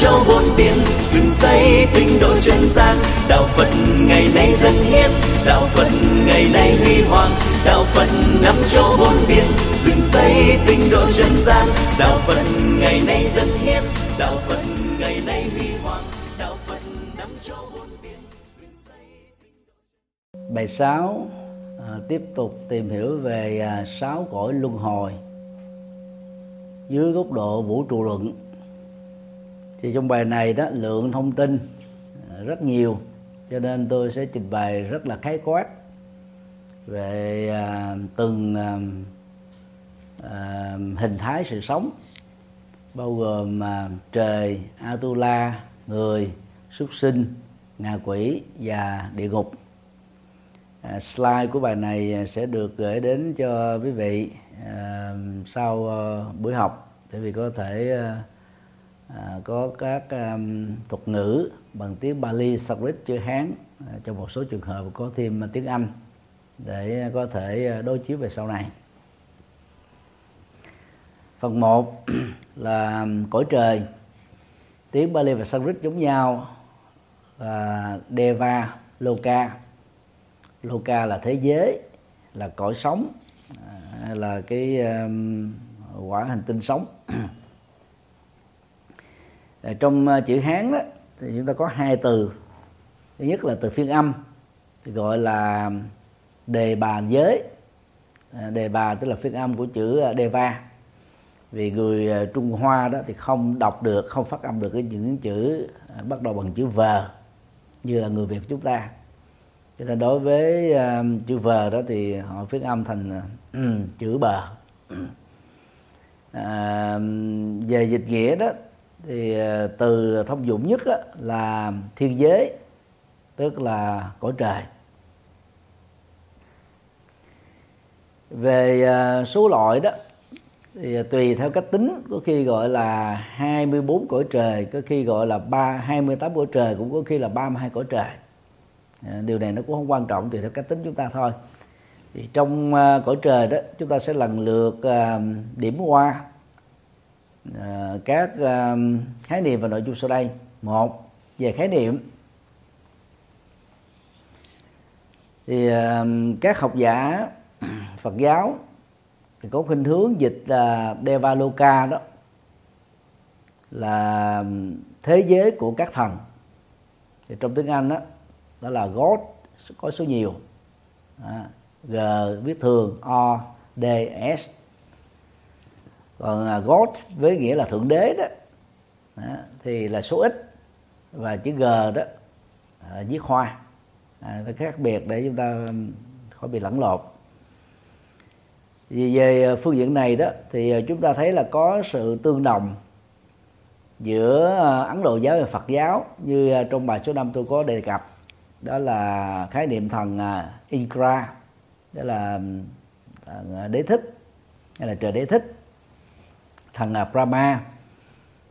châu bốn biển dựng xây tinh độ chân gian. Đạo phật ngày nay dân hiến đạo phật ngày nay huy hoàng. Đạo phật năm châu bốn biển dựng xây tinh độ chân gian. Đạo phật ngày nay dân hiến đạo phật ngày nay huy hoàng. Đạo phật năm châu bốn biển bài 6 à, tiếp tục tìm hiểu về à, sáu cõi luân hồi. Dưới góc độ vũ trụ luận thì trong bài này đó lượng thông tin à, rất nhiều. Cho nên tôi sẽ trình bày rất là khái quát về à, từng à, à, hình thái sự sống bao gồm à, trời atula người súc sinh ngạ quỷ và địa ngục. À, slide của bài này sẽ được gửi đến cho quý vị à, sau à, buổi học để vì có thể à, à, có các um, thuật ngữ bằng tiếng Bali, Sanskrit, chữ Hán à, trong một số trường hợp có thêm tiếng Anh để có thể à, đối chiếu về sau này. Phần 1 là um, cõi trời. Tiếng Bali và Sanskrit giống nhau là Deva, Loka. Loka là thế giới, là cõi sống, à, là cái um, quả hành tinh sống. Ờ, trong ờ, chữ Hán đó thì chúng ta có hai từ. Thứ nhất là từ phiên âm thì gọi là đề bà giới. Ờ, đề bà tức là phiên âm của chữ Deva vì người Trung Hoa đó thì không đọc được không phát âm được cái những chữ bắt đầu bằng chữ v như là người Việt chúng ta cho nên đối với uh, chữ v đó thì họ phiên âm thành uh, chữ bờ uh, về dịch nghĩa đó thì ờ, từ thông dụng nhất á, là thiên giới tức là cõi trời. Về ờ, số loại đó thì tùy theo cách tính có khi gọi là 24 cõi trời có khi gọi là ba 28 cõi trời cũng có khi là 32 cõi trời. Ờ, điều này nó cũng không quan trọng tùy theo cách tính chúng ta thôi. Thì trong cõi trời đó chúng ta sẽ lần lượt điểm qua uh, các uh, khái niệm và nội dung sau đây. Một về khái niệm. Thì uh, các học giả Phật giáo thì có khuynh hướng dịch là Devaloka đó là thế giới của các thần. Thì trong tiếng Anh đó đó là God có số nhiều. À, G viết thường O D S còn à, God với nghĩa là thượng đế đó đó thì là số ít và chữ G đó à, viết hoa. À, nó khác biệt để chúng ta khỏi bị lẫn lộn. Vì về à, phương diện này đó thì à, chúng ta thấy là có sự tương đồng giữa Ấn Độ giáo và Phật giáo như trong bài số 5 tôi có đề cập. Đó là khái niệm thần Inkra đó là đế thích hay là trời đế thích thần à, Brahma,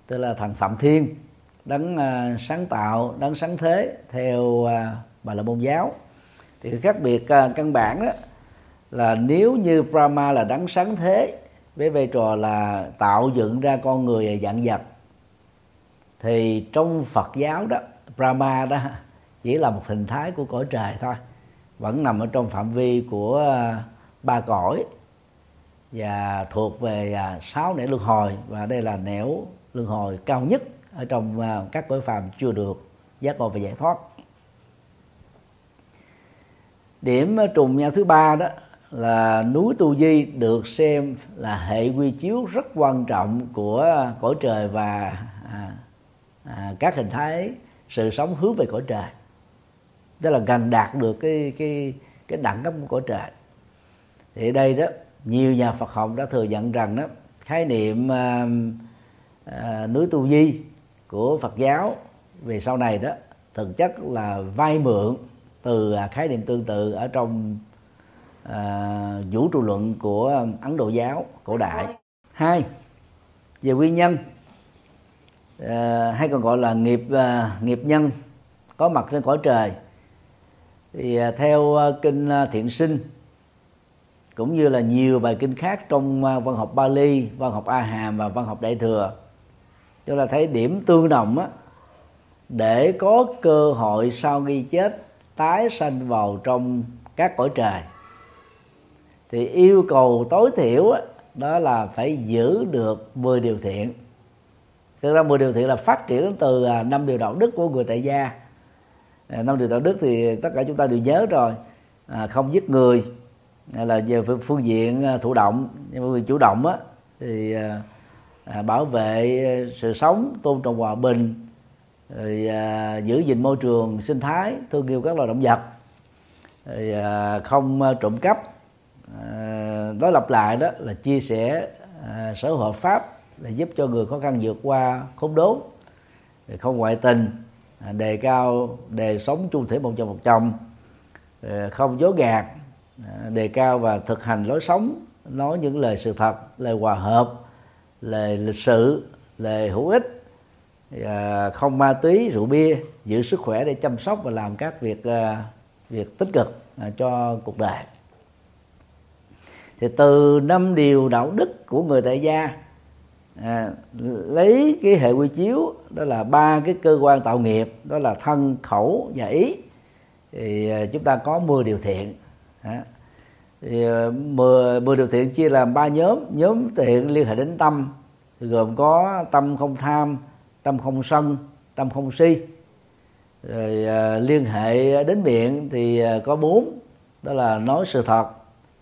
tức là thần Phạm Thiên, đấng à, sáng tạo, đấng sáng thế theo à, bà la môn giáo. Thì khác biệt căn bản đó là nếu như Brahma là đấng sáng thế với vai trò là tạo dựng ra con người dạng vật, thì trong Phật giáo đó, Brahma đó chỉ là một hình thái của cõi trời thôi, vẫn nằm ở trong phạm vi của ba cõi và thuộc về à, sáu nẻo luân hồi và đây là nẻo luân hồi cao nhất ở trong à, các cõi phàm chưa được giác ngộ và giải thoát. Điểm trùng nhau thứ ba đó là núi tu di được xem là hệ quy chiếu rất quan trọng của cõi trời và à, à, các hình thái sự sống hướng về cõi trời. Tức là gần đạt được cái cái cái đẳng cấp của cõi trời. Thì đây đó nhiều nhà Phật học đã thừa nhận rằng đó khái niệm à, à, núi tu di của Phật giáo về sau này đó thực chất là vay mượn từ à, khái niệm tương tự ở trong à, vũ trụ luận của ấn độ giáo cổ đại. Hai về nguyên nhân à, hay còn gọi là nghiệp à, nghiệp nhân có mặt trên cõi trời. Thì à, theo à, kinh à, thiện sinh cũng như là nhiều bài kinh khác trong à, văn học Bali, văn học A Hàm và văn học Đại thừa. Chúng ta thấy điểm tương đồng á để có cơ hội sau khi chết tái sanh vào trong các cõi trời. Thì yêu cầu tối thiểu á, đó là phải giữ được 10 điều thiện. Thực ra 10 điều thiện là phát triển từ à, năm điều đạo đức của người tại gia. À, năm điều đạo đức thì tất cả chúng ta đều nhớ rồi. À, không giết người là về phương diện à, thụ động nhưng mà chủ động á thì à, à, bảo vệ sự sống tôn trọng hòa bình rồi à, giữ gìn môi trường sinh thái thương yêu các loài động vật rồi à, không à, trộm cắp à, lặp lại đó là chia sẻ à, sở hữu hợp pháp để giúp cho người khó khăn vượt qua khốn đốn không ngoại tình à, đề cao đề sống chung thủy một chồng một chồng à, không dối gạt đề cao và thực hành lối sống nói những lời sự thật lời hòa hợp lời lịch sự lời hữu ích à, không ma túy rượu bia giữ sức khỏe để chăm sóc và làm các việc à, việc tích cực à, cho cuộc đời. Thì từ năm điều đạo đức của người tại gia à, lấy cái hệ quy chiếu đó là ba cái cơ quan tạo nghiệp đó là thân khẩu và ý thì chúng ta có 10 điều thiện à, thì 10, 10 điều thiện chia làm ba nhóm. Nhóm thiện liên hệ đến tâm thì gồm có tâm không tham tâm không sân tâm không si. Rồi à, liên hệ đến miệng thì à, có bốn đó là nói sự thật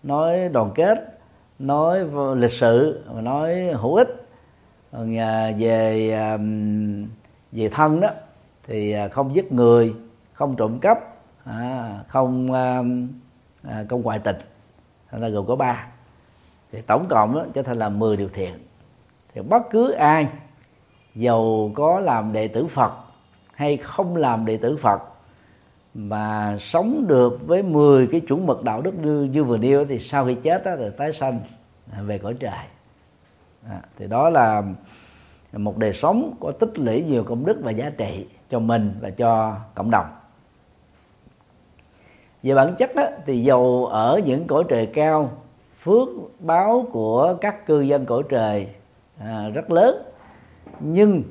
nói đoàn kết nói lịch sự và nói hữu ích. Còn à, về à, về thân đó thì à, không giết người không trộm cắp à, không à, à, công ngoại tình là gồm có ba. Thì tổng cộng đó, trở thành là 10 điều thiện. Thì bất cứ ai giàu có làm đệ tử Phật hay không làm đệ tử Phật mà sống được với 10 cái chuẩn mực đạo đức như, như vừa nêu thì sau khi chết đó, thì tái sanh à, về cõi trời. À, thì đó là một đời sống có tích lũy nhiều công đức và giá trị cho mình và cho cộng đồng về bản chất đó, thì dầu ở những cõi trời cao phước báo của các cư dân cõi trời à, rất lớn. Nhưng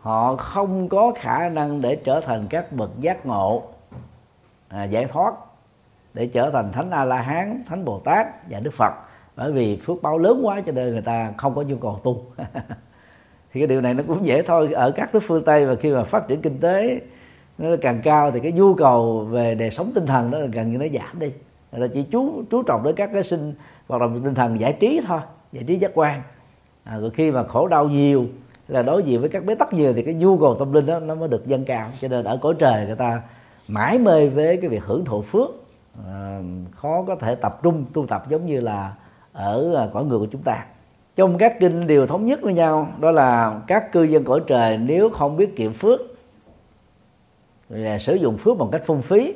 họ không có khả năng để trở thành các bậc giác ngộ à, giải thoát để trở thành thánh a la hán thánh bồ tát và đức phật. Bởi vì phước báo lớn quá cho nên người ta không có nhu cầu tu. Thì cái điều này nó cũng dễ thôi. Ở các nước phương tây và khi mà phát triển kinh tế nó càng cao thì cái nhu cầu về đời sống tinh thần đó gần như nó giảm đi. Người ta chỉ chú chú trọng đến các cái sinh hoạt động tinh thần giải trí thôi giải trí giác quan. À, rồi khi mà khổ đau nhiều là đối diện với các bế tắc nhiều thì cái nhu cầu tâm linh đó nó mới được dâng cao. Cho nên ở cõi trời người ta mãi mê với cái việc hưởng thụ phước. À, khó có thể tập trung tu tập giống như là ở à, cõi người của chúng ta. Trong các kinh đều thống nhất với nhau đó là các cư dân cõi trời nếu không biết kiệm phước rồi sử dụng phước bằng cách phung phí.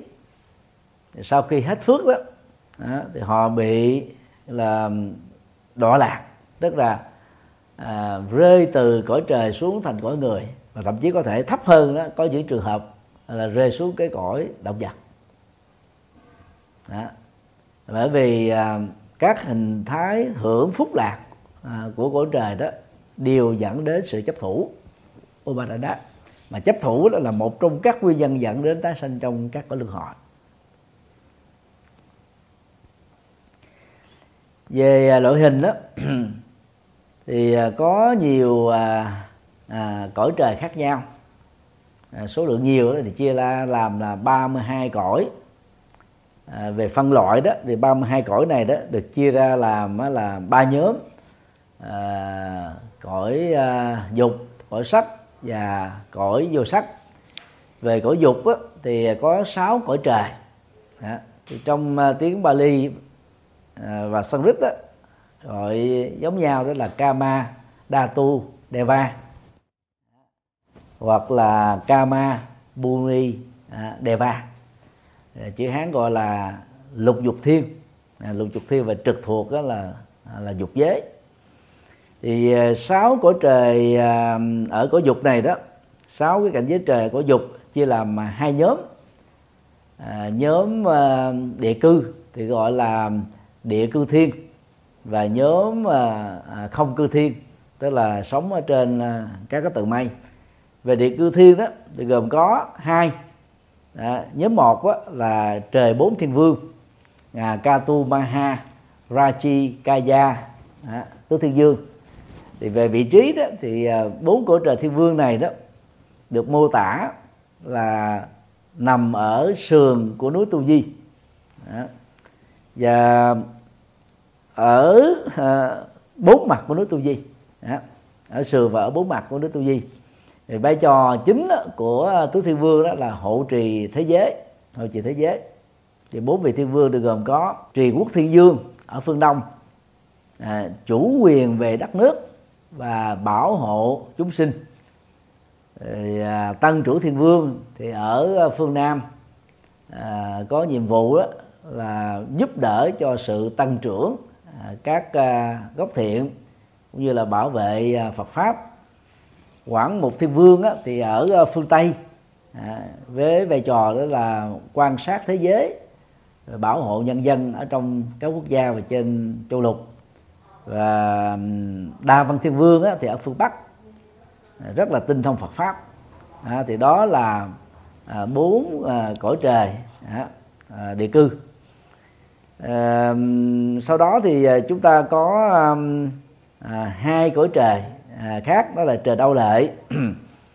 Sau khi hết phước đó, đó thì họ bị là đọa lạc. Tức là à, rơi từ cõi trời xuống thành cõi người. Và thậm chí có thể thấp hơn đó có những trường hợp là rơi xuống cái cõi động vật. Đó. bởi vì à, các hình thái hưởng phúc lạc à, của cõi trời đó đều dẫn đến sự chấp thủ. Upadana mà chấp thủ đó là một trong các nguyên nhân dẫn đến tái sanh trong các cõi luân hồi. Về à, loại hình đó thì à, có nhiều à, à, cõi trời khác nhau. À, số lượng nhiều đó thì chia ra làm là 32 cõi. À, về phân loại đó thì 32 cõi này đó được chia ra làm là ba nhóm. À, cõi à, dục cõi sắc và cõi vô sắc. Về cõi dục á, thì có sáu cõi trời. À, thì trong à, tiếng Bali à, và Sanskrit á, gọi giống nhau đó là Kama Datu Deva. Hoặc là Kama Buni à, Deva. Chữ Hán gọi là lục dục thiên. Lục dục thiên và trực thuộc đó là là dục giới thì à, sáu cõi trời à, ở cõi dục này đó sáu cái cảnh giới trời của dục chia làm à, hai nhóm. À, nhóm địa cư thì gọi là địa cư thiên và nhóm không cư thiên tức là sống ở trên các cái tầng mây. Về địa cư thiên đó thì gồm có hai à, nhóm một đó là trời bốn thiên vương à, Katu Maha Rachi Kaya à, tứ thiên dương thì về vị trí đó thì à, bốn cõi trời thiên vương này đó được mô tả là nằm ở sườn của núi Tu Di đó. và ở à, bốn mặt của núi Tu Di đó. ở sườn và ở bốn mặt của núi Tu Di thì vai trò chính của tứ thiên vương đó là hộ trì thế giới hộ trì thế giới thì bốn vị thiên vương được gồm có trì quốc thiên dương ở phương đông à, chủ quyền về đất nước và bảo hộ chúng sinh. Thì, à, thiên vương thì ở à, phương nam à, có nhiệm vụ đó là giúp đỡ cho sự tăng trưởng à, các à, gốc thiện cũng như là bảo vệ à, Phật pháp. Quảng mục thiên vương á, thì ở à, phương tây à, với vai trò đó là quan sát thế giới bảo hộ nhân dân ở trong các quốc gia và trên châu lục và đa văn thiên vương á, thì ở phương bắc rất là tinh thông phật pháp. À, thì đó là à, bốn à, cõi trời à, à, địa cư. À, sau đó thì à, chúng ta có à, hai cõi trời à, khác đó là trời đau lệ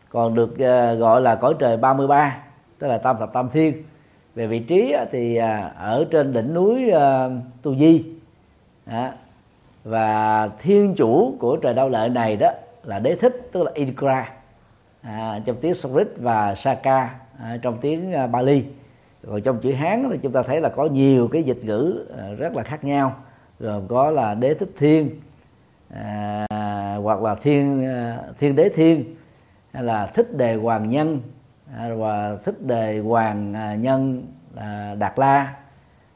còn được à, gọi là cõi trời 33 tức là tam thập tam thiên. Về vị trí thì à, ở trên đỉnh núi à, tu di à, và thiên chủ của trời đau lợi này đó là đế thích tức là Indra. À, trong tiếng Sanskrit và Saka à, trong tiếng à, Bali. Rồi trong chữ Hán thì chúng ta thấy là có nhiều cái dịch ngữ à, rất là khác nhau. Gồm có là đế thích thiên à, hoặc là thiên à, thiên đế thiên hay là thích đề hoàng nhân à, và thích đề hoàng à, nhân à, đạt la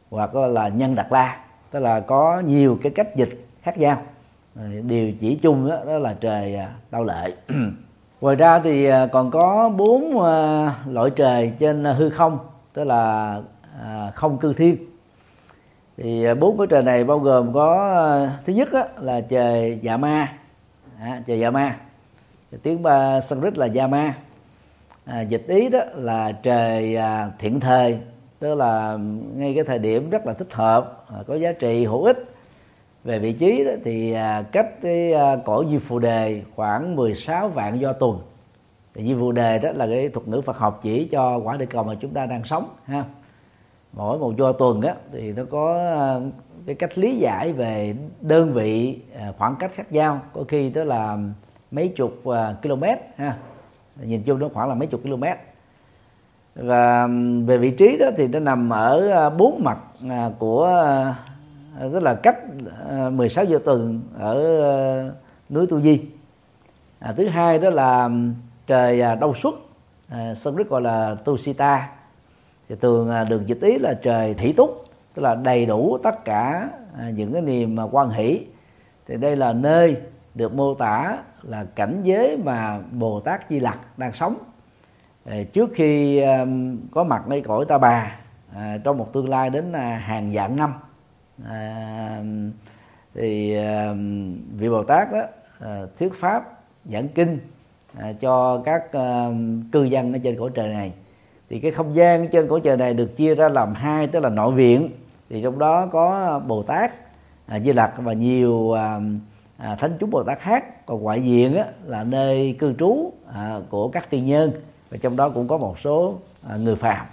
hoặc là nhân đạt la. Tức là có nhiều cái cách dịch khác nhau. Điều chỉ chung đó, đó là trời à, đau lệ. Ngoài ra thì à, còn có bốn à, loại trời trên hư không tức là không cư thiên. Thì bốn cái trời này bao gồm có thứ nhất đó, là trời dạ ma. À, trời dạ ma. Tiếng ba sanskrit là dạ yama à, dịch ý đó là trời à, thiện thời tức là ngay cái thời điểm rất là thích hợp à, có giá trị hữu ích về vị trí đó, thì à, cách cái à, cổ cõi Di Phù Đề khoảng 16 vạn do tuần. Thì Di Phù Đề đó là cái thuật ngữ Phật học chỉ cho quả địa cầu mà chúng ta đang sống ha. Mỗi một do tuần đó thì nó có à, cái cách lý giải về đơn vị khoảng cách khác nhau. Có khi đó là mấy chục km ha. Nhìn chung nó khoảng là mấy chục km. Và về vị trí đó thì nó nằm ở bốn mặt của rất là cách ờ, 16 giờ tuần ở ờ, núi Tu Di. À, thứ hai đó là trời à, đông xuất à, Sanskrit gọi là Tu Sita. thì thường à, đường được dịch ý là trời thủy túc tức là đầy đủ tất cả à, những cái niềm mà quan hỷ. Thì đây là nơi được mô tả là cảnh giới mà Bồ Tát Di Lặc đang sống. Ờ, trước khi có mặt nơi cõi ta bà trong một tương lai đến hàng vạn năm à, thì à, vị bồ tát đó à, thuyết pháp giảng kinh à, cho các à, cư dân ở trên cõi trời này. Thì cái không gian trên cõi trời này được chia ra làm hai tức là nội viện. Thì trong đó có bồ tát à, di lặc và nhiều à, à, thánh chúng bồ tát khác. Còn ngoại viện á, là nơi cư trú à, của các tiên nhân. Và trong đó cũng có một số à, người phàm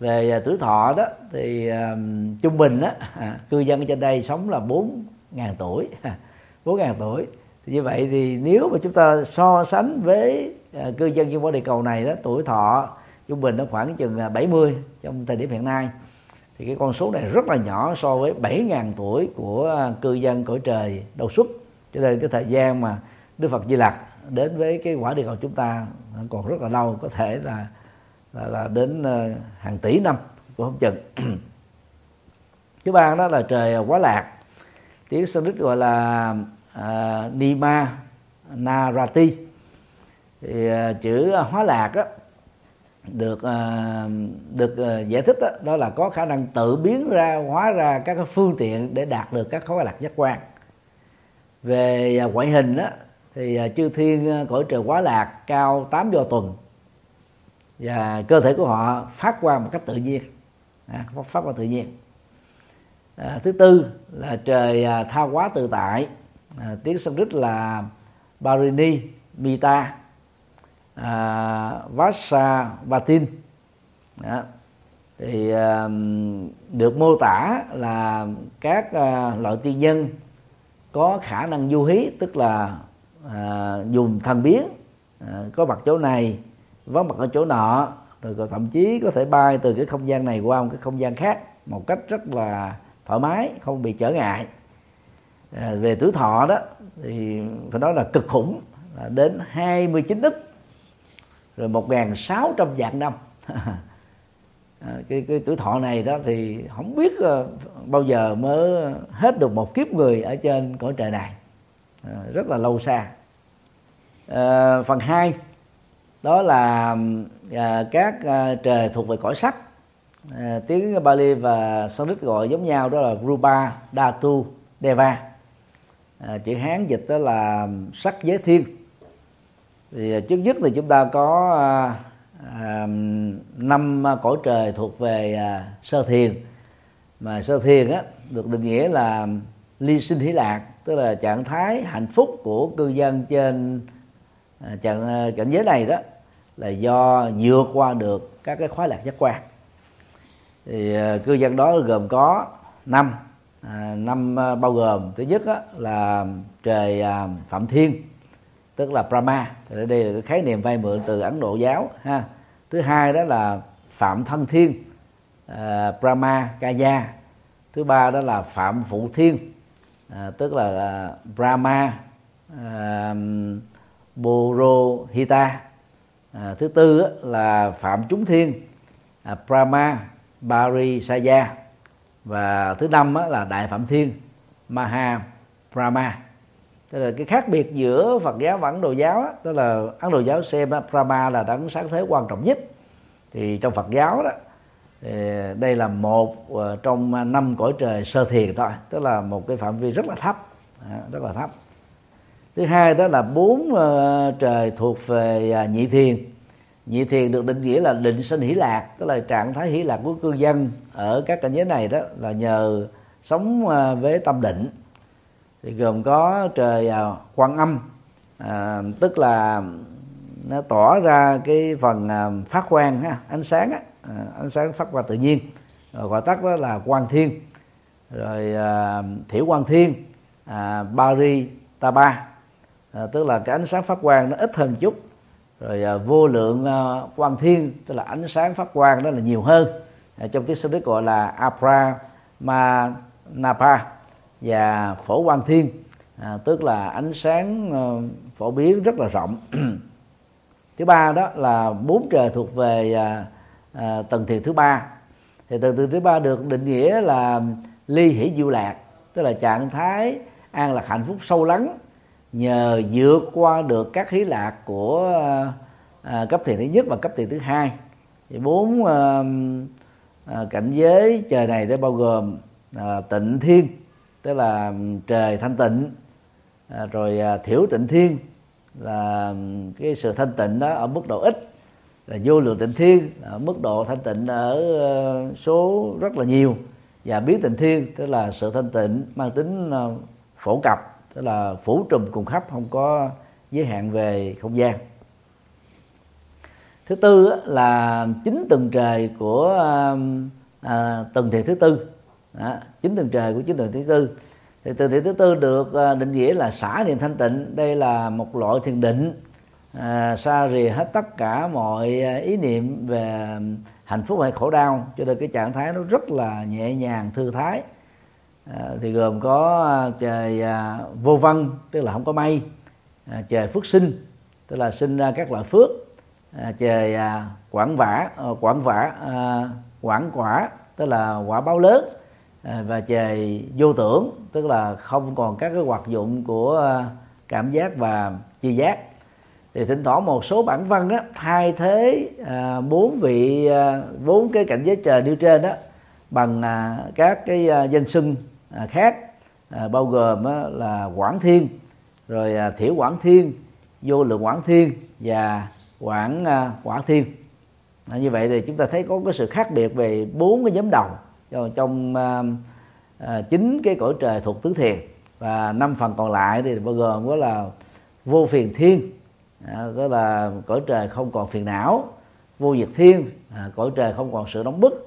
về à, tuổi thọ đó thì um, trung bình đó à, cư dân trên đây sống là bốn ngàn tuổi bốn ngàn tuổi. Thì như vậy thì nếu mà chúng ta so sánh với à, cư dân trên quả địa cầu này đó tuổi thọ trung bình nó khoảng chừng 70 trong thời điểm hiện nay thì cái con số này rất là nhỏ so với 7.000 tuổi của cư dân cõi trời đầu xuất cho nên cái thời gian mà Đức Phật Di Lặc đến với cái quả địa cầu chúng ta còn rất là lâu có thể là là, là đến ờ, hàng tỷ năm của không chừng thứ ba đó là trời quá lạc. Tiếng Sanskrit gọi là uh, Nima Narati. Thì uh, chữ hóa lạc á được uh, được uh, giải thích đó, đó là có khả năng tự biến ra hóa ra các cái phương tiện để đạt được các khối lạc giác quan. Về uh, ngoại hình đó, thì uh, chư thiên uh, cõi trời quá lạc cao 8 do tuần và cơ thể của họ phát qua một cách tự nhiên. À, phát qua tự nhiên. À, thứ tư là trời à, tha quá tự tại. À, tiếng sanskrit là barini mita à, vasa vatin à, thì à, được mô tả là các à, loại tiên nhân có khả năng du hí tức là à, dùng thần biến à, có mặt chỗ này vắng mặt ở chỗ nọ rồi thậm chí có thể bay từ cái không gian này qua một cái không gian khác một cách rất là thoải mái không bị trở ngại. À, về tuổi thọ đó thì phải nói là cực khủng là đến 29 ức rồi 1.600 vạn năm. À, cái, cái tuổi thọ này đó thì không biết à, bao giờ mới hết được một kiếp người ở trên cõi trời này. À, rất là lâu xa. À, phần 2 đó là à, các à, trời thuộc về cõi sắc. À, tiếng Bali và Sanskrit gọi giống nhau đó là Rupa, Datu Deva. À, chữ Hán dịch đó là sắc giới thiên. Thì à, trước nhất thì chúng ta có à, à, năm cõi trời thuộc về à, sơ thiền. Mà sơ thiền á được định nghĩa là ly sinh hỷ lạc tức là trạng thái hạnh phúc của cư dân trên à, trạng à, cảnh giới này đó là do vượt qua được các cái khoái lạc giác quan. Thì à, cư dân đó gồm có năm à, năm à, bao gồm thứ nhất á, là trời à, phạm thiên tức là Brahma. Thì đây là cái khái niệm vay mượn từ Ấn Độ giáo ha. Thứ hai đó là phạm thân thiên à, Brahma Kaya. Thứ ba đó là phạm phụ thiên à, tức là à, Brahma à, Borohita à, thứ tư á, là phạm chúng thiên à, Brahma Barisaya và thứ năm á, là đại phạm thiên Maha Brahma tức là cái khác biệt giữa Phật giáo và Ấn Độ giáo đó, đó là Ấn Độ giáo xem đó, Brahma là đấng sáng thế quan trọng nhất. Thì trong Phật giáo đó đây là một à, trong năm cõi trời sơ thiền thôi tức là một cái phạm vi rất là thấp. Rất là thấp thứ hai đó là bốn uh, trời thuộc về uh, nhị thiền. Nhị thiền được định nghĩa là định sinh hỷ lạc tức là trạng thái hỷ lạc của cư dân ở các cảnh giới này đó là nhờ sống uh, với tâm định. Thì gồm có trời uh, quan âm à, tức là nó tỏ ra cái phần uh, phát quang ha, ánh sáng á, ánh sáng phát quang tự nhiên. Rồi gọi tắt đó là quan thiên. Rồi uh, thiểu quan thiên uh, bari taba à, tức là cái ánh sáng phát quang nó ít hơn chút. Rồi à, vô lượng à, quang thiên tức là ánh sáng phát quang đó là nhiều hơn. À, trong tiếng Sanskrit gọi là apra manapa và phổ quang thiên. À, tức là ánh sáng à, phổ biến rất là rộng. Thứ ba đó là bốn trời thuộc về à, à, tầng thiền thứ ba. Thì tầng thiền thứ ba được định nghĩa là ly hỷ diệu lạc tức là trạng thái an lạc hạnh phúc sâu lắng nhờ vượt qua được các hí lạc của à, à cấp thiền thứ nhất và cấp thiền thứ hai. Thì bốn à, à, cảnh giới trời này sẽ bao gồm à, tịnh thiên tức là ừ, trời thanh tịnh à, rồi à, thiểu tịnh thiên là ừ, cái sự thanh tịnh đó ở mức độ ít là vô lượng tịnh thiên ở mức độ thanh tịnh ở ờ, số rất là nhiều. Và biến tịnh thiên tức là sự thanh tịnh mang tính ờ, phổ cập tức là phủ trùm cùng khắp không có giới hạn về không gian. Thứ tư là chính tầng trời của um, à, tầng thiền thứ tư. Đó, chính tầng trời của chính tầng thứ tư. Thì tầng thiền thứ tư được à, định nghĩa là xả niệm thanh tịnh. Đây là một loại thiền định à, xa rìa hết tất cả mọi à, ý niệm về à, hạnh phúc hay khổ đau. Cho nên cái trạng thái nó rất là nhẹ nhàng thư thái à, thì gồm có à, trời à, vô văn tức là không có mây à, trời phước sinh tức là sinh ra các loại phước à, trời à, quảng vả à, quảng vả à, quảng quả tức là quả báo lớn à, và trời vô tưởng tức là không còn các cái hoạt dụng của à, cảm giác và chi giác. Thì thỉnh thoảng một số bản văn đó, thay thế à, bốn vị à, bốn cái cảnh giới trời nêu trên đó bằng à, các cái à, danh xưng À, khác. À, bao gồm là quảng thiên rồi à, thiểu quảng thiên vô lượng quảng thiên và quảng quảng thiên. À, như vậy thì chúng ta thấy có cái sự khác biệt về bốn cái nhóm đầu trong chín cái cõi trời thuộc tứ thiền. Và năm phần còn lại thì bao gồm có là vô phiền thiên à, đó là cõi trời không còn phiền não. Vô diệt thiên à, cõi trời không còn sự nóng bức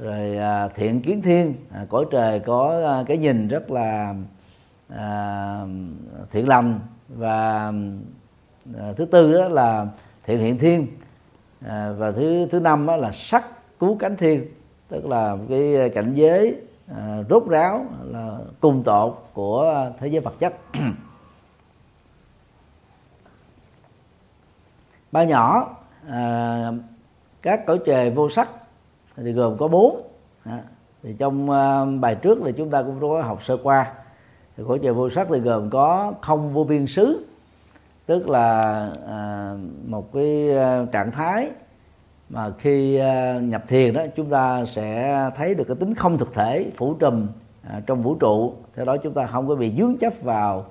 rồi à, thiện kiến thiên à, cõi trời có à, cái nhìn rất là à, thiện lành và à, thứ tư đó là thiện hiện thiên à, và thứ thứ năm đó là sắc cứu cánh thiên tức là cái cảnh giới à, rốt ráo là cùng tột của thế giới vật chất. Ba nhỏ à, các cõi trời vô sắc thì gồm có bốn. À, thì trong uh, bài trước thì chúng ta cũng có học sơ qua. Thì cõi trời vô sắc thì gồm có không vô biên xứ tức là à, một cái ờ, trạng thái mà khi à, nhập thiền đó chúng ta sẽ thấy được cái tính không thực thể phủ trùm à, trong vũ trụ. Theo đó chúng ta không có bị dướng chấp vào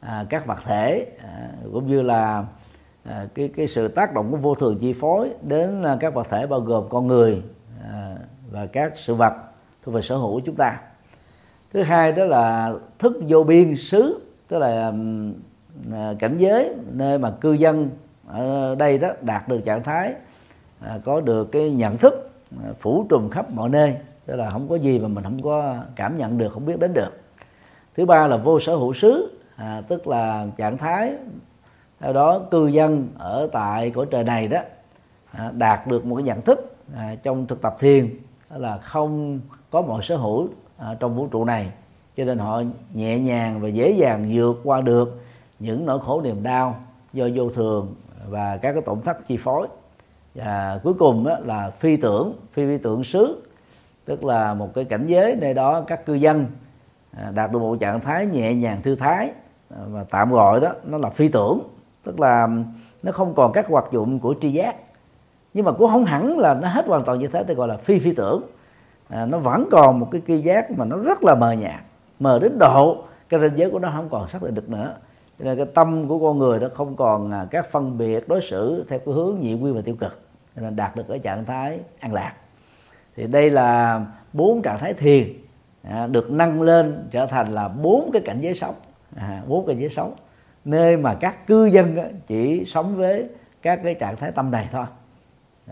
à, các vật thể à, cũng như là à, cái cái sự tác động của vô thường chi phối đến à, các vật thể bao gồm con người và các sự vật thuộc về sở hữu của chúng ta. Thứ hai đó là thức vô biên xứ tức là à, cảnh giới nơi mà cư dân ở đây đó đạt được trạng thái à, có được cái nhận thức à, phủ trùm khắp mọi nơi. Tức là không có gì mà mình không có cảm nhận được không biết đến được. Thứ ba là vô sở hữu xứ à, tức là trạng thái theo đó cư dân ở tại cõi trời này đó à, đạt được một cái nhận thức à, trong thực tập thiền là không có mọi sở hữu à, trong vũ trụ này. Cho nên họ nhẹ nhàng và dễ dàng vượt qua được những nỗi khổ niềm đau do vô thường và các cái tổn thất chi phối. Và cuối cùng đó là phi tưởng phi phi tưởng xứ tức là một cái cảnh giới nơi đó các cư dân à, đạt được một trạng thái nhẹ nhàng thư thái à, và tạm gọi đó nó là phi tưởng. Tức là nó không còn các hoạt dụng của tri giác nhưng mà cũng không hẳn là nó hết hoàn toàn như thế tôi gọi là phi phi tưởng. À, nó vẫn còn một cái tri giác mà nó rất là mờ nhạt mờ đến độ cái ranh giới của nó không còn xác định được nữa. Cho nên cái tâm của con người nó không còn à, các phân biệt đối xử theo cái hướng nhị quy và tiêu cực. Cho nên đạt được ở trạng thái an lạc. Thì đây là bốn trạng thái thiền à, được nâng lên trở thành là bốn cái cảnh giới sống. À, bốn cảnh giới sống. Nơi mà các cư dân chỉ sống với các cái trạng thái tâm này thôi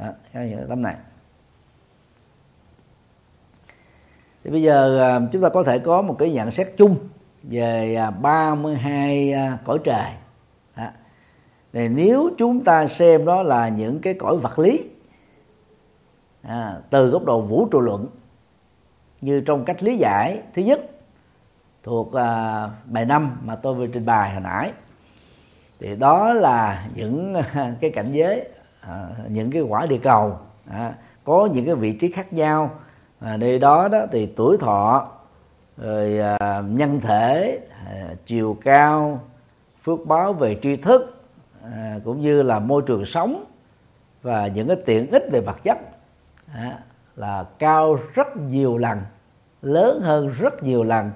đó, cái tâm này thì bây giờ à, chúng ta có thể có một cái nhận xét chung về à, 32 à, cõi trời đó. Thì nếu chúng ta xem đó là những cái cõi vật lý à, từ góc độ vũ trụ luận như trong cách lý giải thứ nhất thuộc à, bài năm mà tôi vừa trình bày hồi nãy thì đó là những cái cảnh giới à, những cái quả địa cầu à, có những cái vị trí khác nhau. À, nơi đó đó thì tuổi thọ rồi à, nhân thể à, chiều cao phước báo về tri thức à, cũng như là môi trường sống và những cái tiện ích về vật chất. À, là cao rất nhiều lần lớn hơn rất nhiều lần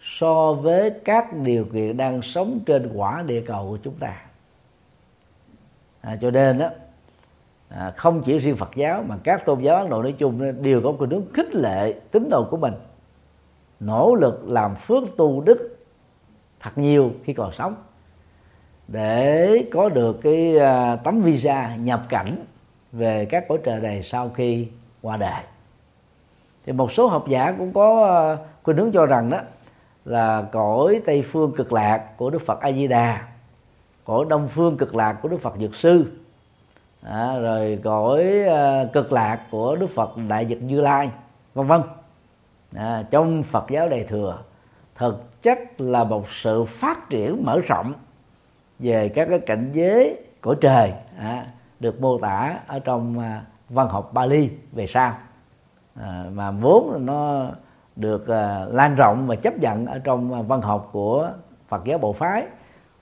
so với các điều kiện đang sống trên quả địa cầu của chúng ta. À, cho nên đó à, không chỉ riêng Phật giáo mà các tôn giáo Ấn Độ nói chung đều có cái hướng khích lệ tín đồ của mình nỗ lực làm phước tu đức thật nhiều khi còn sống để có được cái à, tấm visa nhập cảnh về các cõi trời này sau khi qua đời. Thì một số học giả cũng có à, khuynh hướng cho rằng đó là cõi tây phương cực lạc của đức phật a di đà cõi đông phương cực lạc của đức phật dược sư à, rồi cõi à, cực lạc của đức phật đại dịch như lai vân vân. À, trong phật giáo đại thừa thực chất là một sự phát triển mở rộng về các cái cảnh giới của trời à, được mô tả ở trong à, văn học Bali về sau. À, mà vốn nó được à, lan rộng và chấp nhận ở trong à, văn học của Phật giáo bộ phái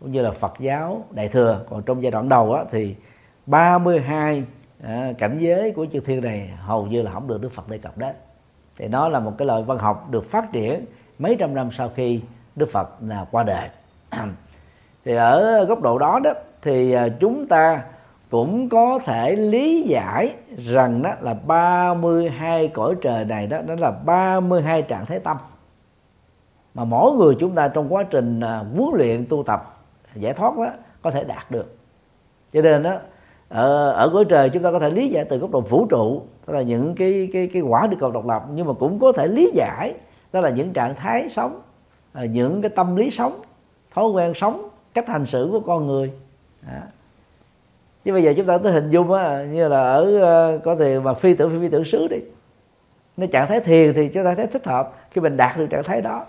cũng như là Phật giáo đại thừa. Còn trong giai đoạn đầu á, thì 32 à, cảnh giới của chư thiên này hầu như là không được Đức Phật đề cập đến. Thì nó là một cái loại văn học được phát triển mấy trăm năm sau khi Đức Phật là qua đời. Thì ở góc độ đó đó thì à, chúng ta cũng có thể lý giải rằng đó là 32 cõi trời này đó đó là 32 trạng thái tâm. Mà mỗi người chúng ta trong quá trình à, huấn luyện tu tập giải thoát đó có thể đạt được. Cho nên đó ở, ở cõi trời chúng ta có thể lý giải từ góc độ vũ trụ đó là những cái cái cái quả địa cầu độc lập nhưng mà cũng có thể lý giải đó là những trạng thái sống à, những cái tâm lý sống thói quen sống cách hành xử của con người. Đó. chứ bây giờ chúng ta tới hình dung á như là ở ờ, có thể mà phi tưởng phi tưởng xứ đi. Nó trạng thái thiền thì chúng ta thấy thích hợp khi mình đạt được trạng thái đó.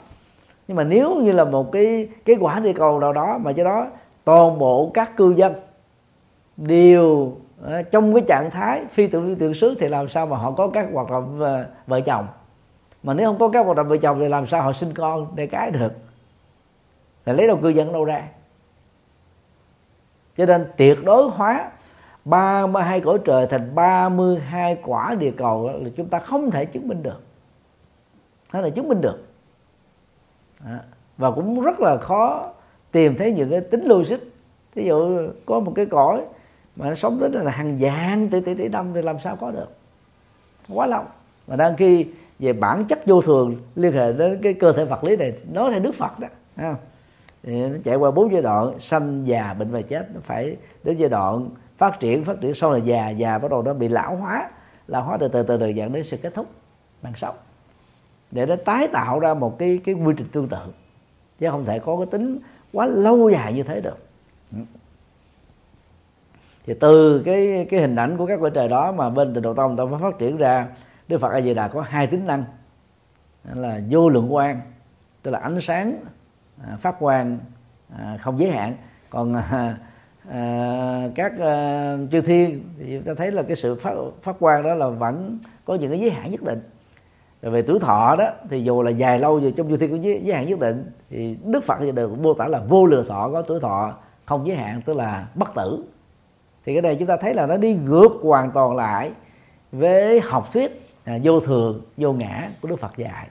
Nhưng mà nếu như là một cái cái quả địa cầu nào đó mà cho đó toàn bộ các cư dân đều ờ, trong cái trạng thái phi tưởng phi tưởng xứ thì làm sao mà họ có các hoạt động ờ, vợ chồng? Mà nếu không có các hoạt động vợ chồng thì làm sao họ sinh con để cái được? Là lấy đâu cư dân đâu ra? Cho nên tuyệt đối hóa 32 cõi trời thành 32 quả địa cầu là chúng ta không thể chứng minh được. Hay là chứng minh được. Và cũng rất là khó tìm thấy những cái tính logic. Ví dụ có một cái cõi mà nó sống đến là hàng vạn, tỷ tỷ tỷ năm thì làm sao có được. Quá lâu. Mà đang khi về bản chất vô thường, liên hệ đến cái cơ thể vật lý này nói theo đức phật đó không? thì nó chạy qua bốn giai đoạn, sanh, già, bệnh và chết. Nó phải đến giai đoạn phát triển phát triển sau là già già bắt đầu nó bị lão hóa. Lão hóa từ từ từ từ, dẫn đến sự kết thúc bằng sống. Để nó tái tạo ra một cái cái quy trình tương tự. Chứ không thể có cái tính quá lâu dài như thế được thì từ cái cái hình ảnh của các vị trời đó mà bên tịnh độ tông ta mới phát triển ra đức phật a di đà có hai tính năng. Là vô lượng quan tức là ánh sáng à, phát quang à, không giới hạn. Còn à, à, các à, chư thiên thì chúng ta thấy là cái sự phát phát quang đó là vẫn có những cái giới hạn nhất định. Rồi về tuổi thọ đó thì dù là dài lâu rồi trong chư thiên có giới, giới hạn nhất định thì đức phật thì đều mô tả là vô lượng thọ có tuổi thọ không giới hạn tức là bất tử thì cái này chúng ta thấy là nó đi ngược hoàn toàn lại với học thuyết à, vô thường vô ngã của đức phật dạy.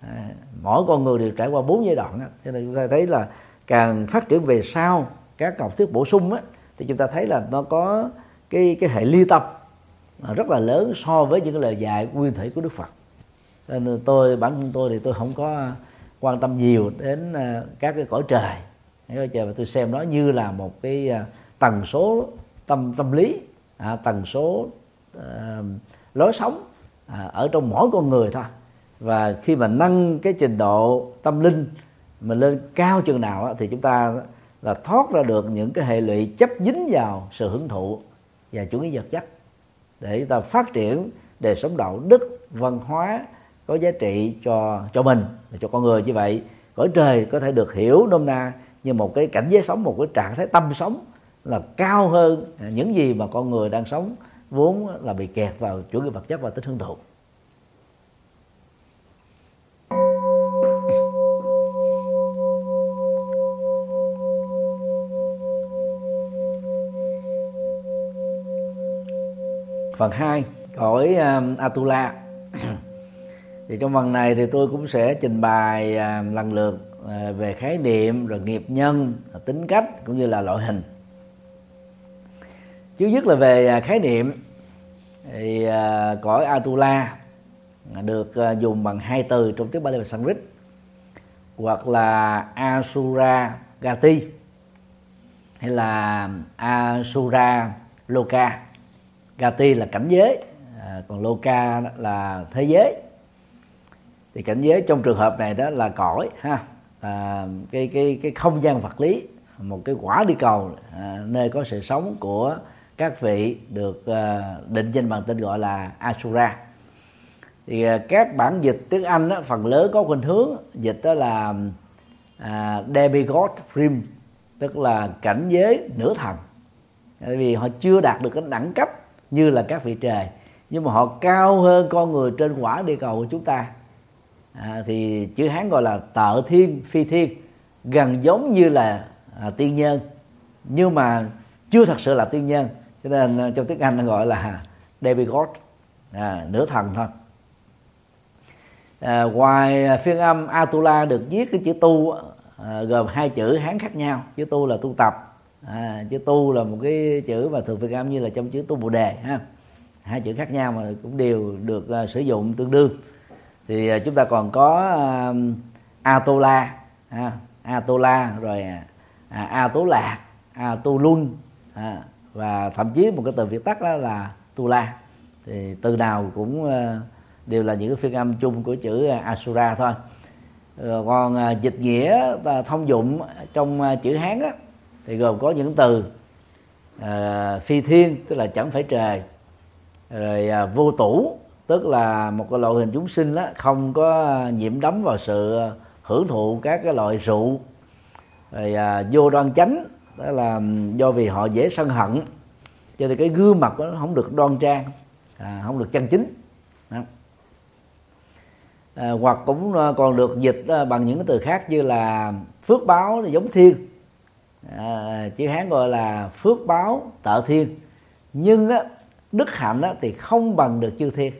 À, mỗi con người đều trải qua bốn giai đoạn đó. cho nên chúng ta thấy là càng phát triển về sau các học thuyết bổ sung á, thì chúng ta thấy là nó có cái cái hệ ly tâm à, rất là lớn so với những cái lời dạy nguyên thủy của đức phật. Nên tôi bản thân tôi thì tôi không có quan tâm nhiều đến à, các cái cõi trời. Cõi trời mà tôi xem nó như là một cái à, tần số tâm tâm lý à, tần số à, lối sống à, ở trong mỗi con người thôi. Và khi mà nâng cái trình độ tâm linh mình lên cao chừng nào thì chúng ta là thoát ra được những cái hệ lụy chấp dính vào sự hưởng thụ và chủ nghĩa vật chất. Để chúng ta phát triển đời sống đạo đức văn hóa có giá trị cho cho mình và cho con người. Như vậy cõi trời có thể được hiểu nôm na như một cái cảnh giới sống một cái trạng thái tâm sống là cao hơn những gì mà con người đang sống vốn là bị kẹt vào chủ nghĩa vật chất và tính hưởng thụ. Phần 2 cõi uh, Atula. Thì trong phần này thì tôi cũng sẽ trình bày uh, lần lượt uh, về khái niệm rồi nghiệp nhân tính cách cũng như là loại hình chứ nhất là về à, khái niệm thì uh, cõi Atula được uh, dùng bằng hai từ trong tiếng Bali và Sanskrit hoặc là Asura Gati hay là Asura Loka. Gati là cảnh giới còn Loka là thế giới. Thì cảnh giới trong trường hợp này đó là cõi ha à, cái cái cái không gian vật lý một cái quả đi cầu à, nơi có sự sống của các vị được ờ, định danh bằng tên gọi là Asura. Thì ờ, các bản dịch tiếng Anh đó, phần lớn có khuynh hướng dịch đó là à, demigod prim tức là cảnh giới nửa thần. Tại vì họ chưa đạt được cái đẳng cấp như là các vị trời nhưng mà họ cao hơn con người trên quả địa cầu của chúng ta. À, thì chữ hán gọi là tợ thiên phi thiên gần giống như là à, tiên nhân nhưng mà chưa thật sự là tiên nhân cho nên ờ, trong tiếng anh nó gọi là demigod à, nửa thần thôi. À, ngoài phiên âm Atula được viết cái chữ tu à, gồm hai chữ hán khác nhau. Chữ tu là tu tập à, chữ tu là một cái chữ mà thường phiên âm như là trong chữ tu bồ đề ha. Hai chữ khác nhau mà cũng đều được uh, sử dụng tương đương. Thì uh, chúng ta còn có à, uh, atola ha, atola rồi uh, a tố lạc a tu luân à, và thậm chí một cái từ viết tắt đó là tu la. Thì từ nào cũng ờ, đều là những cái phiên âm chung của chữ ờ, asura thôi. Ờ, còn dịch nghĩa thông dụng trong chữ hán á, thì gồm có những từ uh, phi thiên tức là chẳng phải trời rồi uh, vô tủ tức là một cái loại hình chúng sinh đó, không có nhiễm đắm vào sự hưởng thụ các cái loại rượu. Rồi uh, vô đoan chánh đó là do vì họ dễ sân hận cho nên cái gương mặt nó không được đoan trang à, không được chân chính. Đó. À, hoặc cũng ờ, còn được dịch ờ, bằng những cái từ khác như là phước báo giống thiên. À, chữ hán gọi là phước báo tợ thiên. Nhưng á, đức hạnh á, thì không bằng được chư thiên.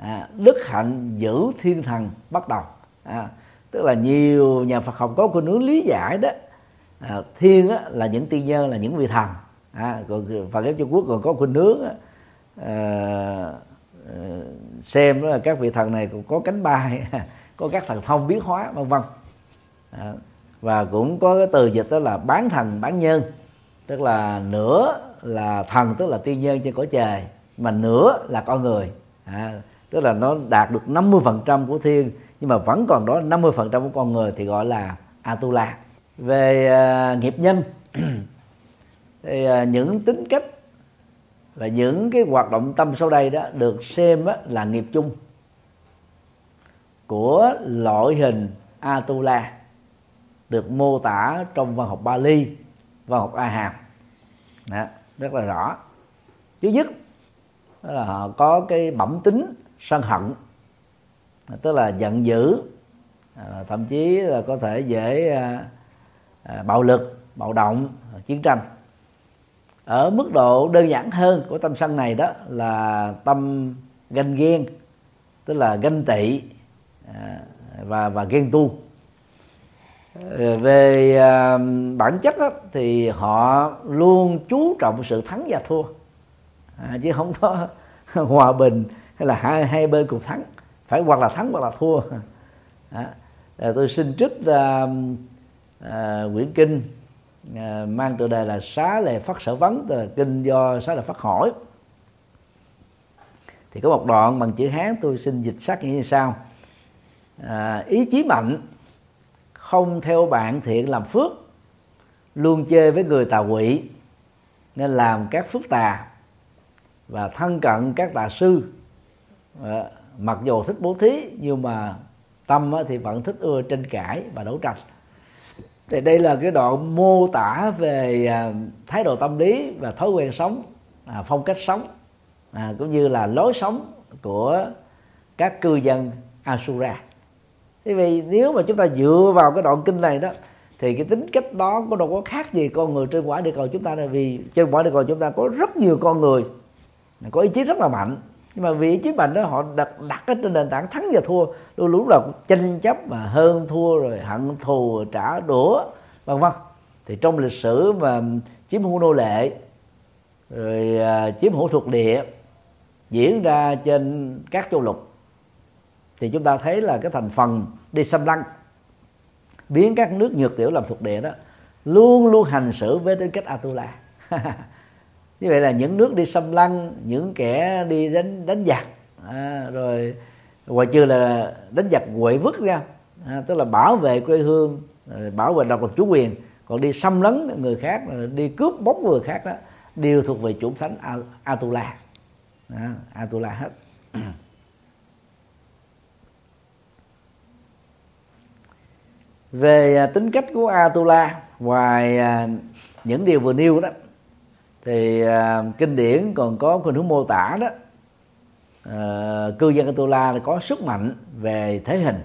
À, đức hạnh giữ thiên thần bắt đầu. À, tức là nhiều nhà Phật học có cái hướng lý giải đó à, thiên á, là những tiên nhân là những vị thần. À, còn Phật giáo Trung Quốc còn có khuynh hướng á, à, à, xem đó là các vị thần này cũng có cánh bay có các thần thông biến hóa vân vân. À, và cũng có cái từ dịch đó là bán thần bán nhân. Tức là nửa là thần tức là tiên nhân trên cõi trời mà nửa là con người. À, tức là nó đạt được 50% của thiên nhưng mà vẫn còn đó 50% của con người thì gọi là Atula về uh, nghiệp nhân. Thì uh, những tính cách và những cái hoạt động tâm sau đây đó được xem đó là nghiệp chung của loại hình Atula được mô tả trong văn học Bali, văn học A Hàm đó, rất là rõ. Thứ nhất đó là họ có cái bẩm tính sân hận tức là giận dữ à, thậm chí là có thể dễ à, À, bạo lực bạo động à, chiến tranh. Ở mức độ đơn giản hơn của tâm sân này đó là tâm ganh ghen tức là ganh tị à, và và ghen tu ờ, về bản chất đó, thì họ luôn chú trọng sự thắng và thua à, chứ không có hòa bình hay là hai hai bên cùng thắng. Phải hoặc là thắng hoặc là thua. Tôi xin trích uh, À, quyển kinh à, mang tựa đề là xá lệ phát sở vấn tức là kinh do xá lệ phát hỏi. Thì có một đoạn bằng chữ hán tôi xin dịch sắc như sau. À, ý chí mạnh không theo bạn thiện làm phước luôn chơi với người tà quỷ nên làm các phước tà và thân cận các tà sư. Ờ, mặc dù thích bố thí nhưng mà tâm thì vẫn thích ưa tranh cãi và đấu tranh thì đây là cái đoạn mô tả về à, thái độ tâm lý và thói quen sống à, phong cách sống à, cũng như là lối sống của các cư dân Asura. Thế vì nếu mà chúng ta dựa vào cái đoạn kinh này đó thì cái tính cách đó có đâu có khác gì con người trên quả địa cầu chúng ta là vì trên quả địa cầu chúng ta có rất nhiều con người có ý chí rất là mạnh nhưng mà vị trí mạnh đó, họ đặt đặt ở trên nền tảng thắng và thua. Luôn lúc là tranh chấp mà hơn thua rồi hận thù, trả đũa, vân vân. Thì trong lịch sử mà chiếm hữu nô lệ, rồi à, chiếm hữu thuộc địa, diễn ra trên các châu lục, thì chúng ta thấy là cái thành phần đi xâm lăng, biến các nước nhược tiểu làm thuộc địa đó, luôn luôn hành xử với tính cách Atula. như vậy là những nước đi xâm lăng những kẻ đi đánh đánh giặc à, rồi ngoài trừ là đánh giặc quậy vứt ra à, tức là bảo vệ quê hương bảo vệ độc lập chủ quyền. Còn đi xâm lấn người khác đi cướp bóc người khác đó đều thuộc về chủ thánh Atula. À, Atula hết. Về à, tính cách của Atula ngoài à, những điều vừa nêu đó thì à, kinh điển còn có khuynh hướng mô tả đó. À, cư dân Atula là có sức mạnh về thể hình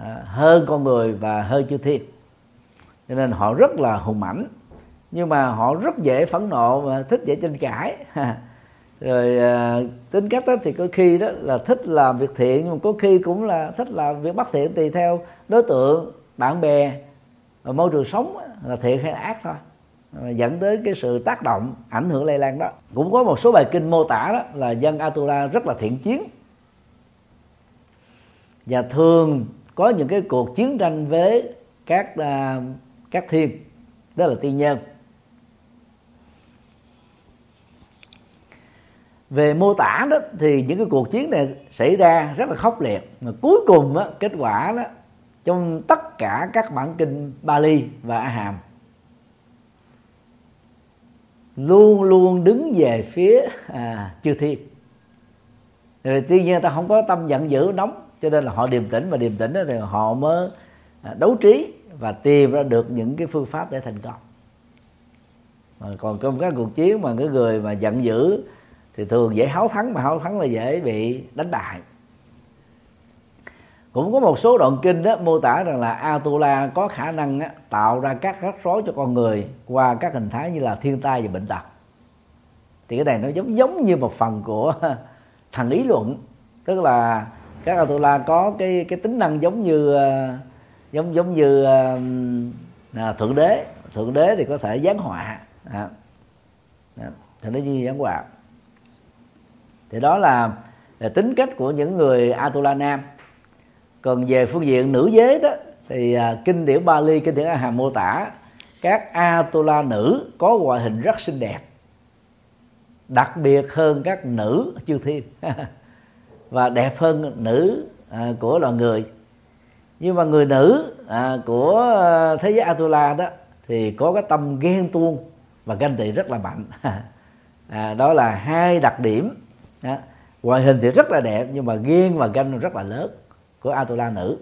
à, hơn con người và hơn chư thiên. Cho nên họ rất là hùng mãnh nhưng mà họ rất dễ phẫn nộ và thích dễ tranh cãi. Rồi à, tính cách đó thì có khi đó là thích làm việc thiện nhưng mà có khi cũng là thích làm việc bất thiện tùy theo đối tượng bạn bè và môi trường sống là thiện hay là ác thôi. Ờ, dẫn tới cái sự tác động ảnh hưởng lây lan đó. Cũng có một số bài kinh mô tả đó là dân Atula rất là thiện chiến. Và thường có những cái cuộc chiến tranh với các uh, các thiên đó là tiên nhân. Về mô tả đó thì những cái cuộc chiến này xảy ra rất là khốc liệt. Mà cuối cùng đó, kết quả đó trong tất cả các bản kinh Bali và A Hàm luôn luôn đứng về phía à, chư thiên. Rồi tuy nhiên ta không có tâm giận dữ nóng cho nên là họ điềm tĩnh và điềm tĩnh đó thì họ mới à, đấu trí và tìm ra được những cái phương pháp để thành công. Mà còn trong các cuộc chiến mà cái người mà giận dữ thì thường dễ háo thắng mà háo thắng là dễ bị đánh bại cũng có một số đoạn kinh đó mô tả rằng là Atula có khả năng á, tạo ra các rắc rối cho con người qua các hình thái như là thiên tai và bệnh tật. Thì cái này nó giống giống như một phần của thần lý luận. Tức là các Atula có cái cái tính năng giống như ờ, giống giống như uh, thượng đế. Thượng đế thì có thể giáng họa. À, thượng đế như giáng họa. Thì đó là, là tính cách của những người Atula nam còn về phương diện nữ giới đó thì à, kinh điển Bali kinh điển A Hàm mô tả các Atula nữ có ngoại hình rất xinh đẹp đặc biệt hơn các nữ chư thiên. Và đẹp hơn nữ à, của loài người. Nhưng mà người nữ à, của à, thế giới Atula đó thì có cái tâm ghen tuông và ganh tị rất là mạnh. À, đó là hai đặc điểm. À, ngoại hình thì rất là đẹp nhưng mà ghen và ganh rất là lớn của Atula nữ.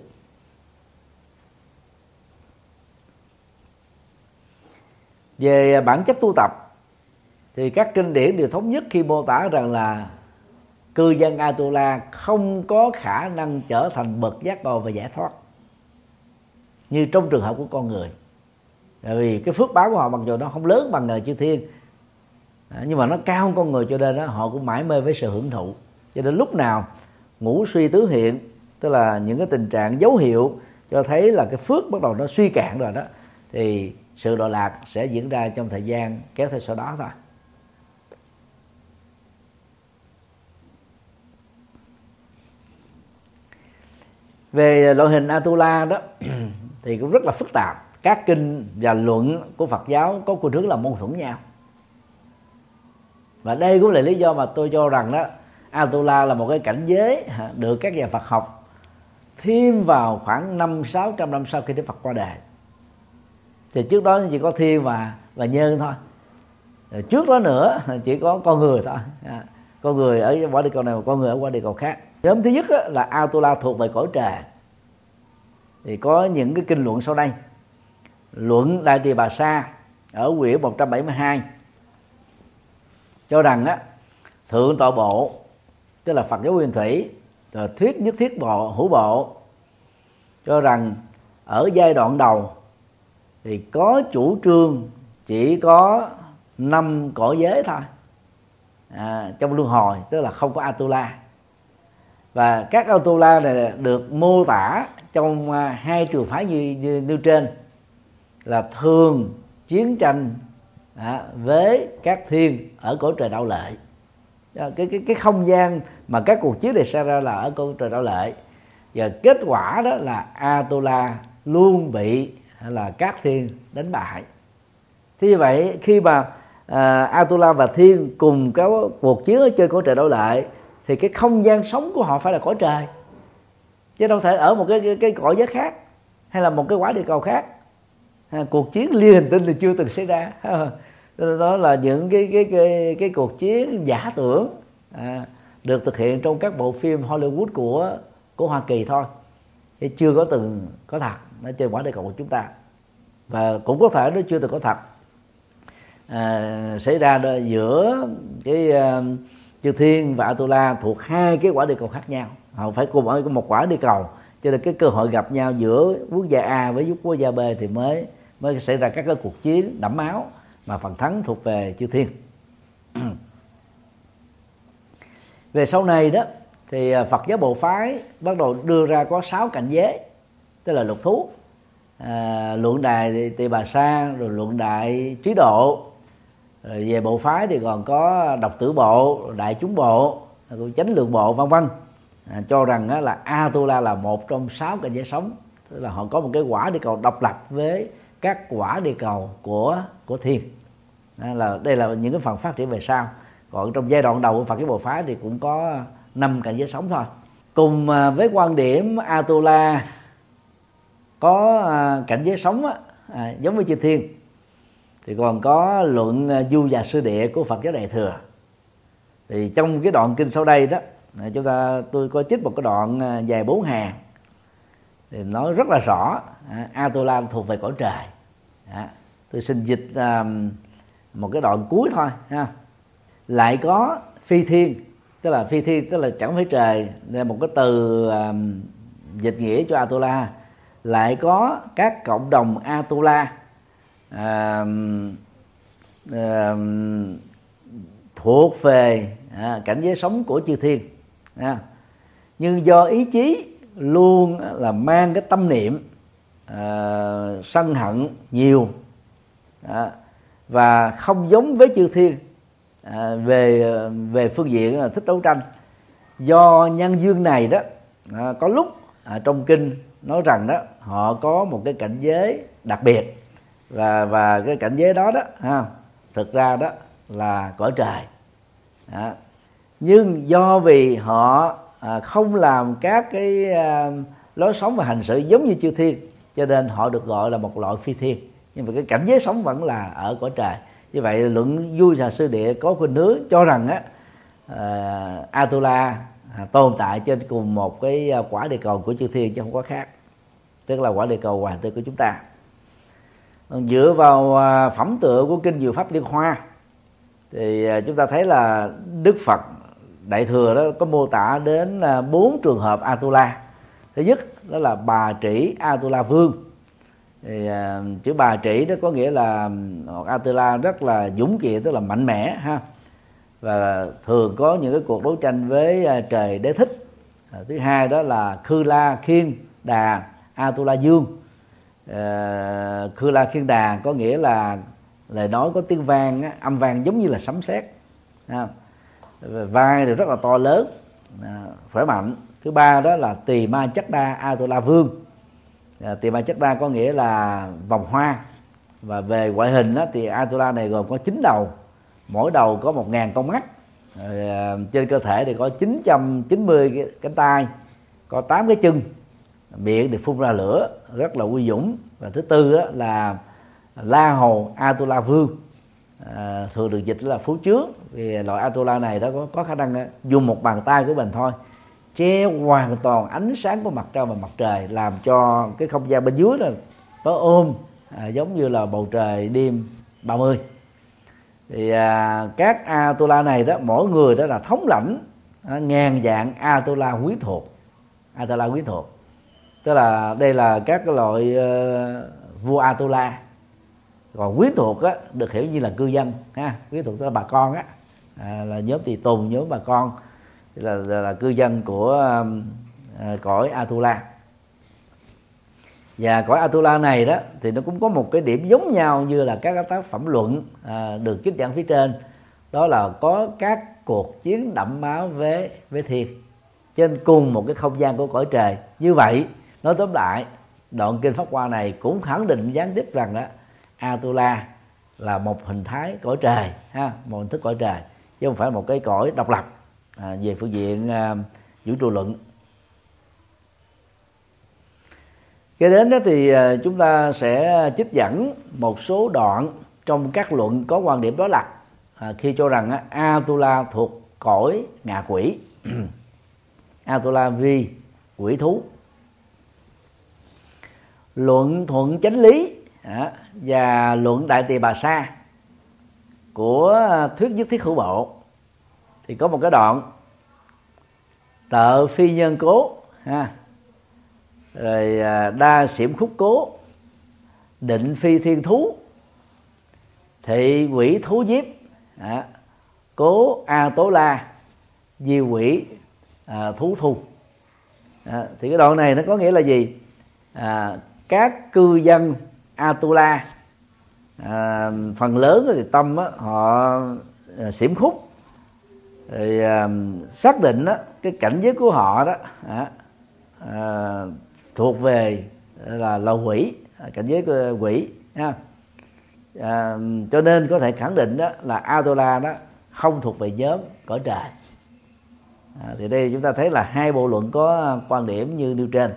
Về bản chất tu tập thì các kinh điển đều thống nhất khi mô tả rằng là cư dân Atula không có khả năng trở thành bậc giác ngộ và giải thoát như trong trường hợp của con người. Tại vì cái phước báo của họ mặc dù nó không lớn bằng người chư thiên à, nhưng mà nó cao hơn con người cho nên đó, họ cũng mãi mê với sự hưởng thụ. Cho nên lúc nào ngủ suy tứ hiện tức là những cái tình trạng dấu hiệu cho thấy là cái phước bắt đầu nó suy cạn rồi đó, thì sự đọa lạc sẽ diễn ra trong thời gian kéo theo sau đó thôi. Về loại hình Atula đó, thì cũng rất là phức tạp. Các kinh và luận của Phật giáo có khuynh hướng là mâu thuẫn nhau. Và đây cũng là lý do mà tôi cho rằng đó, Atula là một cái cảnh giới được các nhà Phật học thêm vào khoảng năm sáu trăm năm sau khi Đức Phật qua đời. Thì trước đó chỉ có thiên và và nhân thôi. Rồi trước đó nữa chỉ có con người thôi. À, con người ở qua địa cầu này và con người ở qua địa cầu khác. Nhóm thứ nhất là Atula thuộc về cõi trời. Thì có những cái kinh luận sau đây. Luận Đại Tỳ Bà Sa ở quyển 172 cho rằng á thượng tọa bộ tức là Phật giáo nguyên thủy rồi thuyết nhất thiết bộ hữu bộ cho rằng ở giai đoạn đầu thì có chủ trương chỉ có năm cõi giới thôi. À, trong luân hồi tức là không có atula. Và các atula này được mô tả trong à, hai trường phái như, như nêu trên là thường chiến tranh à, với các thiên ở cõi trời đạo lệ ờ, cái cái cái không gian mà các cuộc chiến này xảy ra là ở cõi trời đạo lệ. Và kết quả đó là Atula luôn bị là các thiên đánh bại. Thế như vậy khi mà uh, Atula và thiên cùng có cuộc chiến ở trên cõi trời đạo lệ thì cái không gian sống của họ phải là cõi trời. Chứ đâu thể ở một cái cái, cái cõi giới khác hay là một cái quả địa cầu khác. À, cuộc chiến liên hành tinh thì chưa từng xảy ra. Đó là những cái cái cái cái cuộc chiến giả tưởng. À, được thực hiện trong các bộ phim Hollywood của của Hoa Kỳ thôi. Chứ chưa có từng có thật ở trên quả địa cầu của chúng ta. Và cũng có thể nó chưa từng có thật. À, xảy ra đó giữa cái à, uh, chư thiên và Atula thuộc hai cái quả địa cầu khác nhau. Họ phải cùng ở một quả địa cầu cho nên cái cơ hội gặp nhau giữa quốc gia A với quốc gia B thì mới mới xảy ra các cái cuộc chiến đẫm máu mà phần thắng thuộc về chư thiên. về sau này đó thì à, Phật giáo bộ phái bắt đầu đưa ra có sáu cảnh giới tức là lục thú à, luận đài tỳ bà sa rồi luận đại trí độ rồi về bộ phái thì còn có độc tử bộ đại chúng bộ chánh lượng bộ vân vân. À, cho rằng á, là Atula là một trong sáu cảnh giới sống tức là họ có một cái quả địa cầu độc lập với các quả địa cầu của của thiên. À, là đây là những cái phần phát triển về sau còn trong giai đoạn đầu của Phật giáo bộ phái thì cũng có năm cảnh giới sống thôi. Cùng à, với quan điểm Atula có à, cảnh giới sống á, à, giống với chư thiên thì còn có luận à, du và sư địa của Phật giáo đại thừa. Thì trong cái đoạn kinh sau đây đó chúng ta tôi có trích một cái đoạn dài bốn hàng thì nói rất là rõ Atula thuộc về cõi trời. Tôi xin dịch một cái đoạn cuối thôi ha lại có phi thiên tức là phi thiên tức là chẳng phải trời là một cái từ dịch nghĩa cho Atula. Lại có các cộng đồng Atula à, à, thuộc về à, cảnh giới sống của chư thiên à, nhưng do ý chí luôn là mang cái tâm niệm à, sân hận nhiều à, và không giống với chư thiên à, về về phương diện là thích đấu tranh. Do nhân dương này đó à, có lúc à, trong kinh nói rằng đó họ có một cái cảnh giới đặc biệt. Và và cái cảnh giới đó đó ha thực ra đó là cõi trời. Đó. nhưng do vì họ à, không làm các cái à, lối sống và hành xử giống như chư thiên cho nên họ được gọi là một loại phi thiên. Nhưng mà cái cảnh giới sống vẫn là ở cõi trời như vậy luận vui xà sư địa có khuynh hướng cho rằng á uh, Atula À, tồn tại trên cùng một cái à, quả địa cầu của chư thiên chứ không có khác. Tức là quả địa cầu hoàng tư của chúng ta. Dựa vào à, phẩm tựa của kinh diệu pháp liên hoa thì chúng ta thấy là đức phật đại thừa đó có mô tả đến bốn trường hợp atula. Thứ nhất đó là bà trĩ atula vương thì à, chữ bà trĩ đó có nghĩa là atula rất là dũng kiện tức là mạnh mẽ ha. Và thường có những cái cuộc đấu tranh với uh, trời đế thích. Uh, thứ hai đó là khư la khiên đà atula dương. Uh, khư la khiên đà có nghĩa là lời nói có tiếng vang âm vang giống như là sấm sét vai thì rất là to lớn khỏe mạnh. Thứ ba đó là tỳ ma chắc đa atula vương. Dạ, tỳ ma chất đa có nghĩa là vòng hoa. Và về ngoại hình đó, thì atula này gồm có chín đầu. Mỗi đầu có một ngàn con mắt. À, trên cơ thể thì có 990 cái cánh tay có 8 cái chân. Miệng thì phun ra lửa rất là uy dũng. Và thứ tư đó là la hồ atula vương. À, thường được dịch là phú trước vì loại atula này đó có, có khả năng à, dùng một bàn tay của mình thôi che hoàn toàn ánh sáng của mặt trăng và mặt trời làm cho cái không gian bên dưới là tối ôm à, giống như là bầu trời đêm 30 thì à, các atula này đó mỗi người đó là thống lãnh à, ngàn dạng atula quý thuộc atula quý thuộc. Tức là đây là các loại uh, vua atula. Còn quý thuộc á, được hiểu như là cư dân ha quý thuộc tức là bà con á. À, là nhóm tùy tùng nhóm bà con là, là, là cư dân của uh, cõi atula. Và cõi Atula này đó thì nó cũng có một cái điểm giống nhau như là các tác phẩm luận à, được trích dẫn phía trên. Đó là có các cuộc chiến đẫm máu với với thiên trên cùng một cái không gian của cõi trời. Như vậy nói tóm lại đoạn kinh pháp hoa này cũng khẳng định gián tiếp rằng đó Atula là một hình thái cõi trời ha một hình thức cõi trời chứ không phải một cái cõi độc lập à, về phương diện à, vũ trụ luận. Kế đến đó thì à, chúng ta sẽ trích dẫn một số đoạn trong các luận có quan điểm đó là à, khi cho rằng à, Atula thuộc cõi ngạ quỷ. Atula vi quỷ thú. Luận thuận chánh lý à, và luận đại tỳ bà sa của à, thuyết nhất thiết hữu bộ thì có một cái đoạn tợ phi nhân cố ha. Rồi à, đa xiểm khúc cố định phi thiên thú thị quỷ thú diếp à, cố a tố la di quỷ à, thú thu à, thì cái đoạn này nó có nghĩa là gì? À, các cư dân Atula à, phần lớn thì tâm á, họ à, xỉm khúc thì à, xác định đó, cái cảnh giới của họ đó à, à, thuộc về là lầu quỷ cảnh giới của quỷ ha. À, cho nên có thể khẳng định đó là Atula đó không thuộc về nhóm cõi trời. À, thì đây chúng ta thấy là hai bộ luận có quan điểm như nêu trên.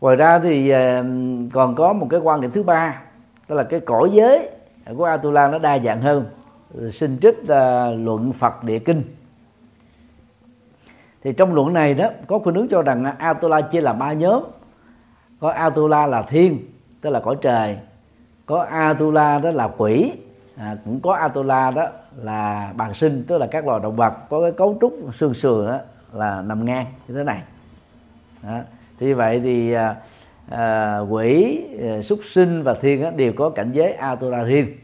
Ngoài ra thì à, còn có một cái quan điểm thứ ba đó là cái cõi giới của Atula nó đa dạng hơn xin trích uh, luận Phật địa kinh. Thì trong luận này đó có khuynh hướng cho rằng à, Atula chia làm ba nhóm. Có Atula là thiên tức là cõi trời. Có Atula đó là quỷ à, cũng có Atula đó là bàn sinh tức là các loài động vật. Có cái cấu trúc xương sườn đó là nằm ngang như thế này. Đó. thì vậy thì à, à, quỷ à, súc sinh và thiên đó, đều có cảnh giới Atula riêng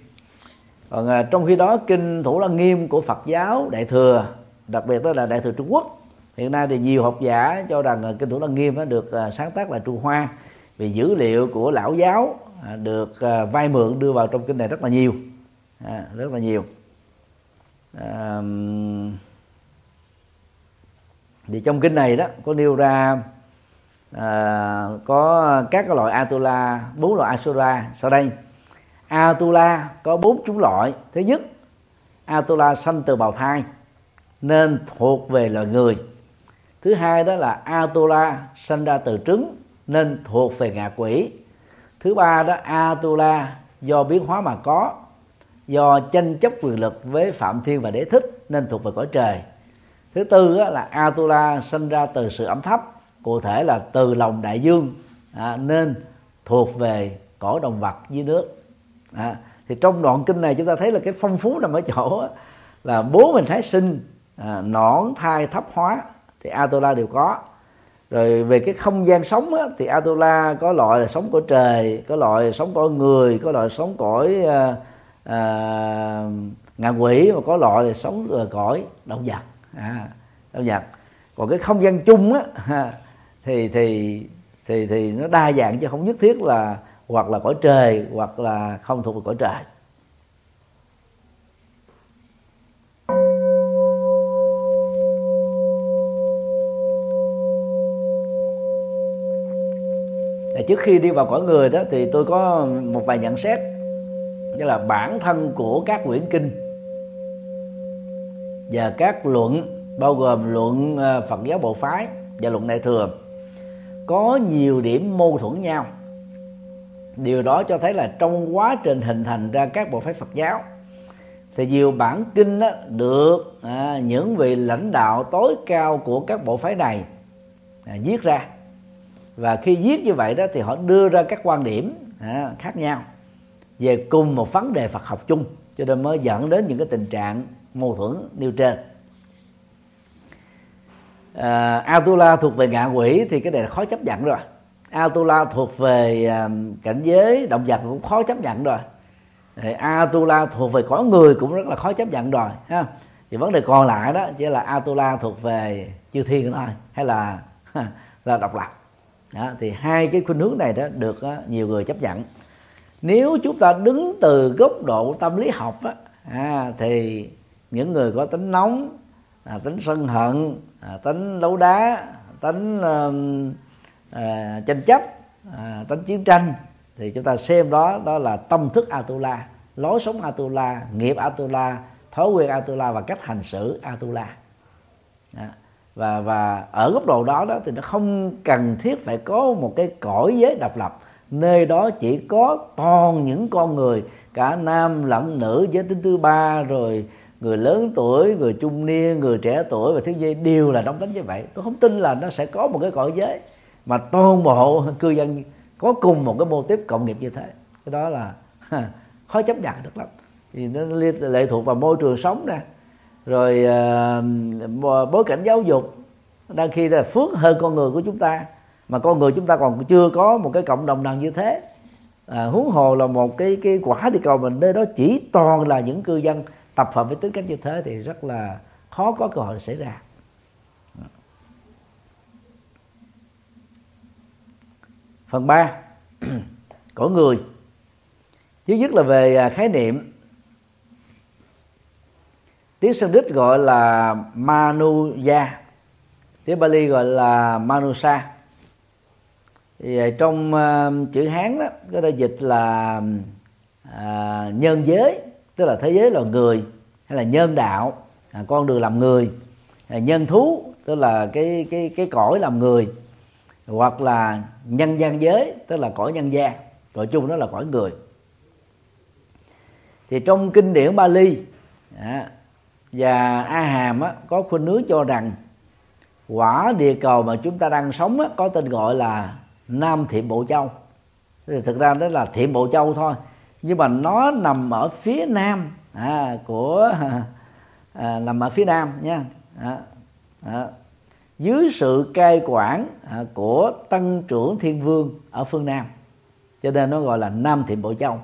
còn à, trong khi đó kinh thủ lăng nghiêm của Phật giáo đại thừa đặc biệt đó là đại thừa Trung Quốc hiện nay thì nhiều học giả cho rằng à, kinh thủ lăng nghiêm nó được à, sáng tác là Trung Hoa vì dữ liệu của lão giáo à, được à, vay mượn đưa vào trong kinh này rất là nhiều. À, rất là nhiều. À, thì trong kinh này đó có nêu ra à, có các cái loại atula bốn loại asura sau đây atula có bốn chủng loại. Thứ nhất atula sanh từ bào thai nên thuộc về loài người. Thứ hai đó là atula sanh ra từ trứng nên thuộc về ngạ quỷ. Thứ ba đó atula do biến hóa mà có do tranh chấp quyền lực với phạm thiên và đế thích nên thuộc về cõi trời. Thứ tư đó là atula sinh ra từ sự ẩm thấp cụ thể là từ lòng đại dương à, nên thuộc về cõi động vật dưới nước à, thì trong đoạn kinh này chúng ta thấy là cái phong phú nằm ở chỗ là bố mình thái sinh à, nõn thai thấp hóa thì atula đều có. Rồi về cái không gian sống á, thì Atula có loại là sống cõi trời có loại sống cõi người có loại sống cõi à, à, ngạ quỷ và có loại là sống ở cõi động vật. À, động vật. Còn cái không gian chung á thì thì thì thì nó đa dạng chứ không nhất thiết là hoặc là cõi trời, hoặc là không thuộc về cõi trời. Trước khi đi vào cõi người đó, thì tôi có một vài nhận xét, như là bản thân của các quyển kinh và các luận, bao gồm luận ờ, Phật giáo bộ phái và luận đại thừa, có nhiều điểm mâu thuẫn nhau điều đó cho thấy là trong quá trình hình thành ra các bộ phái Phật giáo thì nhiều bản kinh đó được à, những vị lãnh đạo tối cao của các bộ phái này à, viết ra. Và khi viết như vậy đó thì họ đưa ra các quan điểm à, khác nhau về cùng một vấn đề Phật học chung cho nên mới dẫn đến những cái tình trạng mâu thuẫn nêu trên. À, Atula thuộc về ngạ quỷ thì cái này là khó chấp nhận rồi. Atula thuộc về cảnh giới động vật cũng khó chấp nhận rồi. Thì Atula thuộc về cõi người cũng rất là khó chấp nhận rồi ha. Thì vấn đề còn lại đó chỉ là Atula thuộc về chư thiên thôi hay là là độc lập. Đó, thì hai cái khuynh hướng này đó được nhiều người chấp nhận. Nếu chúng ta đứng từ góc độ tâm lý học á, à, thì những người có tính nóng à, tính sân hận à, tính đấu đá tính uh, à, tranh chấp à, tính chiến tranh thì chúng ta xem đó đó là tâm thức atula lối sống atula nghiệp atula thói quen atula và cách hành xử atula. À và và ở góc độ đó đó thì nó không cần thiết phải có một cái cõi giới độc lập. Nơi đó chỉ có toàn những con người cả nam lẫn nữ giới tính thứ ba rồi người lớn tuổi người trung niên người trẻ tuổi và thiếu nhi đều là đóng đánh như vậy. Tôi không tin là nó sẽ có một cái cõi giới mà toàn bộ cư dân có cùng một cái mô tiếp cộng nghiệp như thế. Cái đó là khó chấp nhận được lắm. Thì nó lệ thuộc vào môi trường sống nè. Rồi uh, bối cảnh giáo dục. Đang khi là phước hơn con người của chúng ta. Mà con người chúng ta còn chưa có một cái cộng đồng nào như thế. À, huống hồ là một cái cái quả địa cầu mình nơi đó chỉ toàn là những cư dân tập hợp với tính cách như thế thì rất là khó có cơ hội xảy ra. Phần 3 của người. Thứ nhất là về à, khái niệm. Tiếng Sanskrit gọi là Manuya tiếng Bali gọi là Manusa. Thì à, trong uh, chữ Hán đó có thể dịch là uh, nhân giới tức là thế giới là người hay là nhân đạo à, con đường làm người à, nhân thú tức là cái cái cái cõi làm người hoặc là nhân gian giới tức là cõi nhân gian. Gọi chung đó là cõi người. Thì trong kinh điển Bali à, và A Hàm á, có khuynh hướng cho rằng quả địa cầu mà chúng ta đang sống á, có tên gọi là Nam Thiện Bộ Châu. Thì thực ra đó là Thiện Bộ Châu thôi nhưng mà nó nằm ở phía nam à, của à, nằm ở phía nam nha. À, à, dưới sự cai quản à, của tăng trưởng thiên vương ở phương nam. Cho nên nó gọi là nam thiện bộ châu.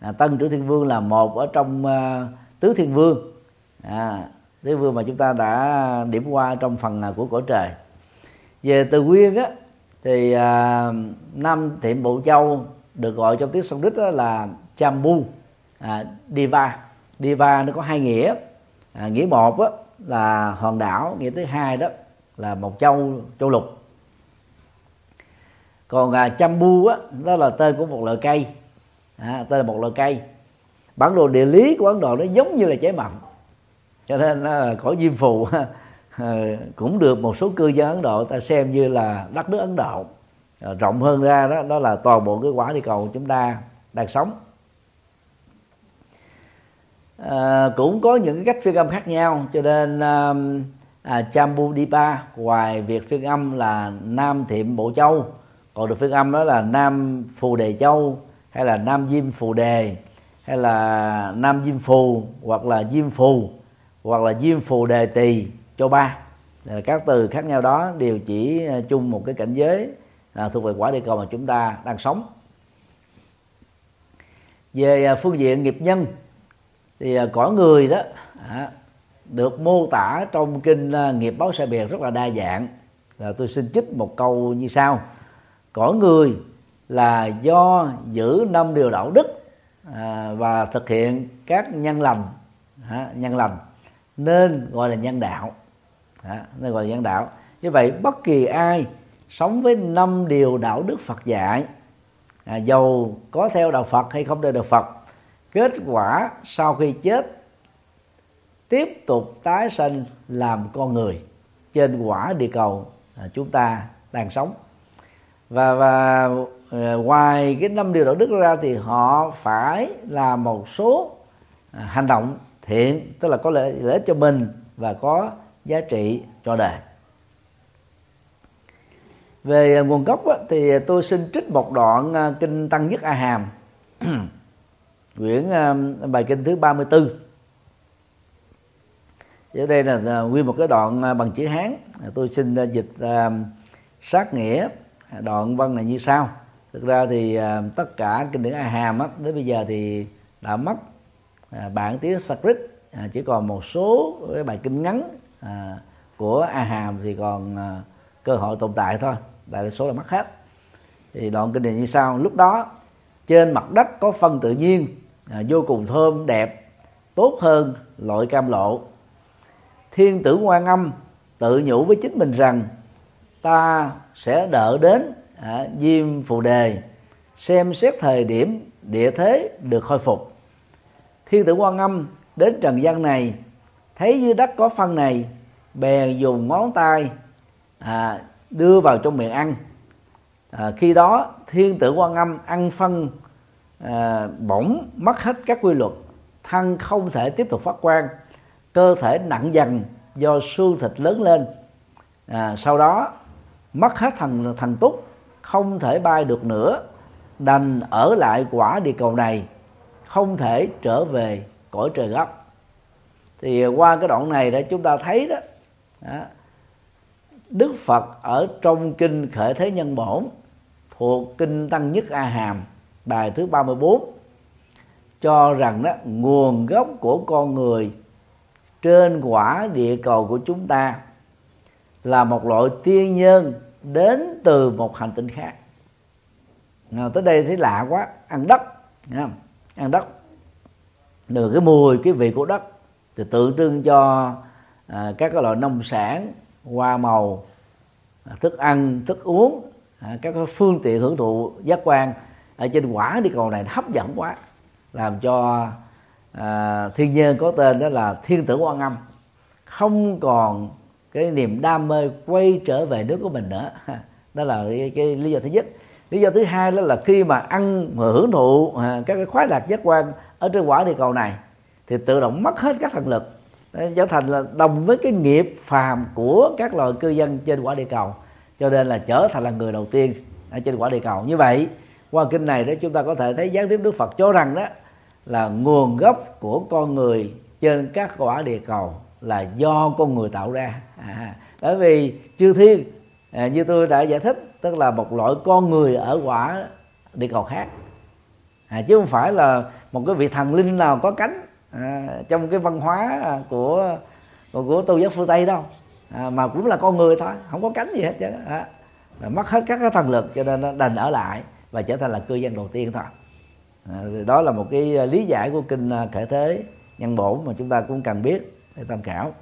À, tăng trưởng thiên vương là một ở trong uh, tứ thiên vương. À, tứ vương mà chúng ta đã điểm qua trong phần uh, của cõi trời. Về từ nguyên á thì uh, nam thiện bộ châu được gọi trong tiếng Sanskrit đó là Chambu à, Diva. Diva nó có hai nghĩa. À, nghĩa một á, là hòn đảo nghĩa thứ hai đó là một châu châu lục. Còn à, Chambu á, đó là tên của một loại cây. À, tên là một loại cây. Bản đồ địa lý của Ấn Độ nó giống như là trái mận. Cho nên là cõi diêm phù ờ, cũng được một số cư dân Ấn Độ ta xem như là đất nước Ấn Độ. À, rộng hơn ra đó đó là toàn bộ cái quả địa cầu chúng ta đang sống. À, cũng có những cái cách phiên âm khác nhau cho nên à, à, Chambudipa ngoài việc phiên âm là Nam Thiệm Bộ Châu còn được phiên âm đó là Nam Phù Đề Châu hay là Nam Diêm Phù Đề hay là Nam Diêm Phù hoặc là Diêm Phù hoặc là Diêm Phù Đề Tỳ Châu Ba. Các từ khác nhau đó đều chỉ à, chung một cái cảnh giới à, thuộc về quả địa cầu mà chúng ta đang sống. Về à, phương diện nghiệp nhân thì à, cõi người đó à, được mô tả trong kinh à, nghiệp báo sai biệt rất là đa dạng. Là tôi xin trích một câu như sau. Cõi người là do giữ năm điều đạo đức à, và thực hiện các nhân lành à, nhân lành nên gọi là nhân đạo. À, nên gọi là nhân đạo. Như vậy bất kỳ ai sống với năm điều đạo đức Phật dạy à, dầu có theo đạo Phật hay không theo đạo Phật kết quả sau khi chết tiếp tục tái sinh làm con người trên quả địa cầu à, chúng ta đang sống. Và và à, ngoài cái năm điều đạo đức ra thì họ phải làm một số à, hành động thiện tức là có lợi, lợi ích cho mình và có giá trị cho đời. Về nguồn gốc á, thì tôi xin trích một đoạn kinh tăng nhất a hàm. Quyển bài kinh thứ 34 ở đây là à, nguyên một cái đoạn à, bằng chữ hán. À, tôi xin dịch uh, sát nghĩa đoạn văn này như sau. Thực ra thì uh, tất cả kinh điển a hàm á, đến bây giờ thì đã mất uh, bản tiếng sanskrit. Uh, chỉ còn một số cái bài kinh ngắn uh, của a hàm thì còn uh, cơ hội tồn tại thôi. Đại số là mất hết. Thì đoạn kinh điển như sau. Lúc đó trên mặt đất có phân tự nhiên à, vô cùng thơm đẹp tốt hơn loại cam lộ thiên tử quan âm tự nhủ với chính mình rằng ta sẽ đợi đến à, diêm phù đề xem xét thời điểm địa thế được khôi phục. Thiên tử quan âm đến trần gian này thấy dưới đất có phân này bèn dùng ngón tay à, đưa vào trong miệng ăn. À, khi đó thiên tử quan âm ăn phân à, bỗng mất hết các quy luật thân không thể tiếp tục phát quang cơ thể nặng dần do xương thịt lớn lên. À, sau đó mất hết thần thần túc không thể bay được nữa đành ở lại quả địa cầu này không thể trở về cõi trời gốc. Thì qua cái đoạn này để chúng ta thấy đó, đó Đức Phật ở trong kinh khởi thế nhân bổn thuộc kinh tăng nhất A Hàm bài thứ 34 cho rằng đó nguồn gốc của con người trên quả địa cầu của chúng ta là một loại tiên nhân đến từ một hành tinh khác. À, tới đây thấy lạ quá ăn đất ăn đất. Được cái mùi cái vị của đất thì tượng trưng cho à, các cái loại nông sản hoa màu à, thức ăn thức uống à, các cái phương tiện hưởng thụ giác quan ở trên quả đi cầu này hấp dẫn quá làm cho à, thiên nhiên có tên đó là thiên tử quan âm. Không còn cái niềm đam mê quay trở về nước của mình nữa. Đó là cái, cái lý do thứ nhất. Lý do thứ hai đó là khi mà ăn mà hưởng thụ à, các cái khoái lạc giác quan ở trên quả địa cầu này thì tự động mất hết các thần lực. Trở thành là đồng với cái nghiệp phàm của các loài cư dân trên quả địa cầu. Cho nên là trở thành là người đầu tiên ở trên quả địa cầu. Như vậy qua kinh này đó chúng ta có thể thấy gián tiếp đức phật cho rằng đó là nguồn gốc của con người trên các quả địa cầu là do con người tạo ra. À, bởi vì chư thiên à, như tôi đã giải thích tức là một loại con người ở quả địa cầu khác. À, chứ không phải là một cái vị thần linh nào có cánh à, trong cái văn hóa à, của của, của tôn giáo phương tây đâu. À, mà cũng là con người thôi không có cánh gì hết chứ à, mất hết các cái thần lực cho nên nó đành ở lại và trở thành là cư dân đầu tiên thôi. À, đó là một cái à, lý giải của kinh à, khởi thế nhân bổn mà chúng ta cũng cần biết để tham khảo.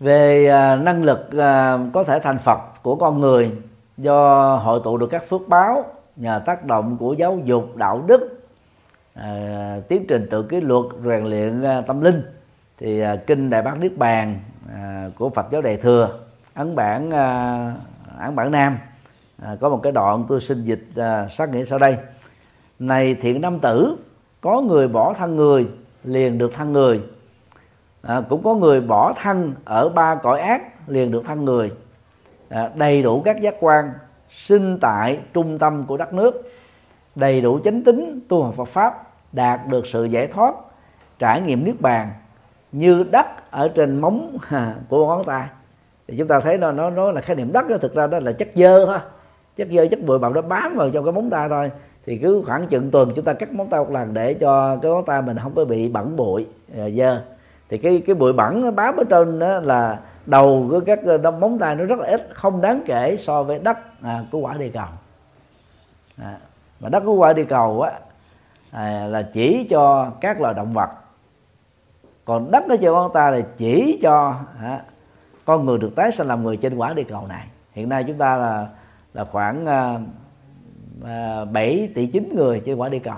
Về năng lực có thể thành phật của con người do hội tụ được các phước báo nhờ tác động của giáo dục đạo đức à, tiến trình tự kỷ luật rèn luyện à, tâm linh thì à, kinh đại bác niết bàn à, của phật giáo đại thừa ấn bản à, ấn bản nam à, có một cái đoạn tôi xin dịch à, sát nghĩa sau đây. Này thiện nam tử có người bỏ thân người liền được thân người. À, cũng có người bỏ thân ở ba cõi ác liền được thân người. À, đầy đủ các giác quan sinh tại trung tâm của đất nước. Đầy đủ chánh tính tu học Phật pháp đạt được sự giải thoát trải nghiệm niết bàn như đất ở trên móng của ngón tay. Thì chúng ta thấy nó nó nó là khái niệm đất đó, thực ra đó là chất dơ thôi chất dơ chất bụi bặm nó bám vào trong cái móng tay thôi. Thì cứ khoảng chừng tuần chúng ta cắt móng tay một lần để cho cái móng tay mình không có bị bẩn bụi à, dơ thì cái cái bụi bẩn nó bám ở trên đó là đầu của các à, móng tay nó rất là ít không đáng kể so với đất à, của quả địa cầu. À, mà đất của quả địa cầu á à, là chỉ cho các loài động vật. Còn đất ở trên con ta là chỉ cho à, con người được tái sinh làm người trên quả địa cầu này. Hiện nay chúng ta là là khoảng à, à, 7 tỷ 9 người trên quả địa cầu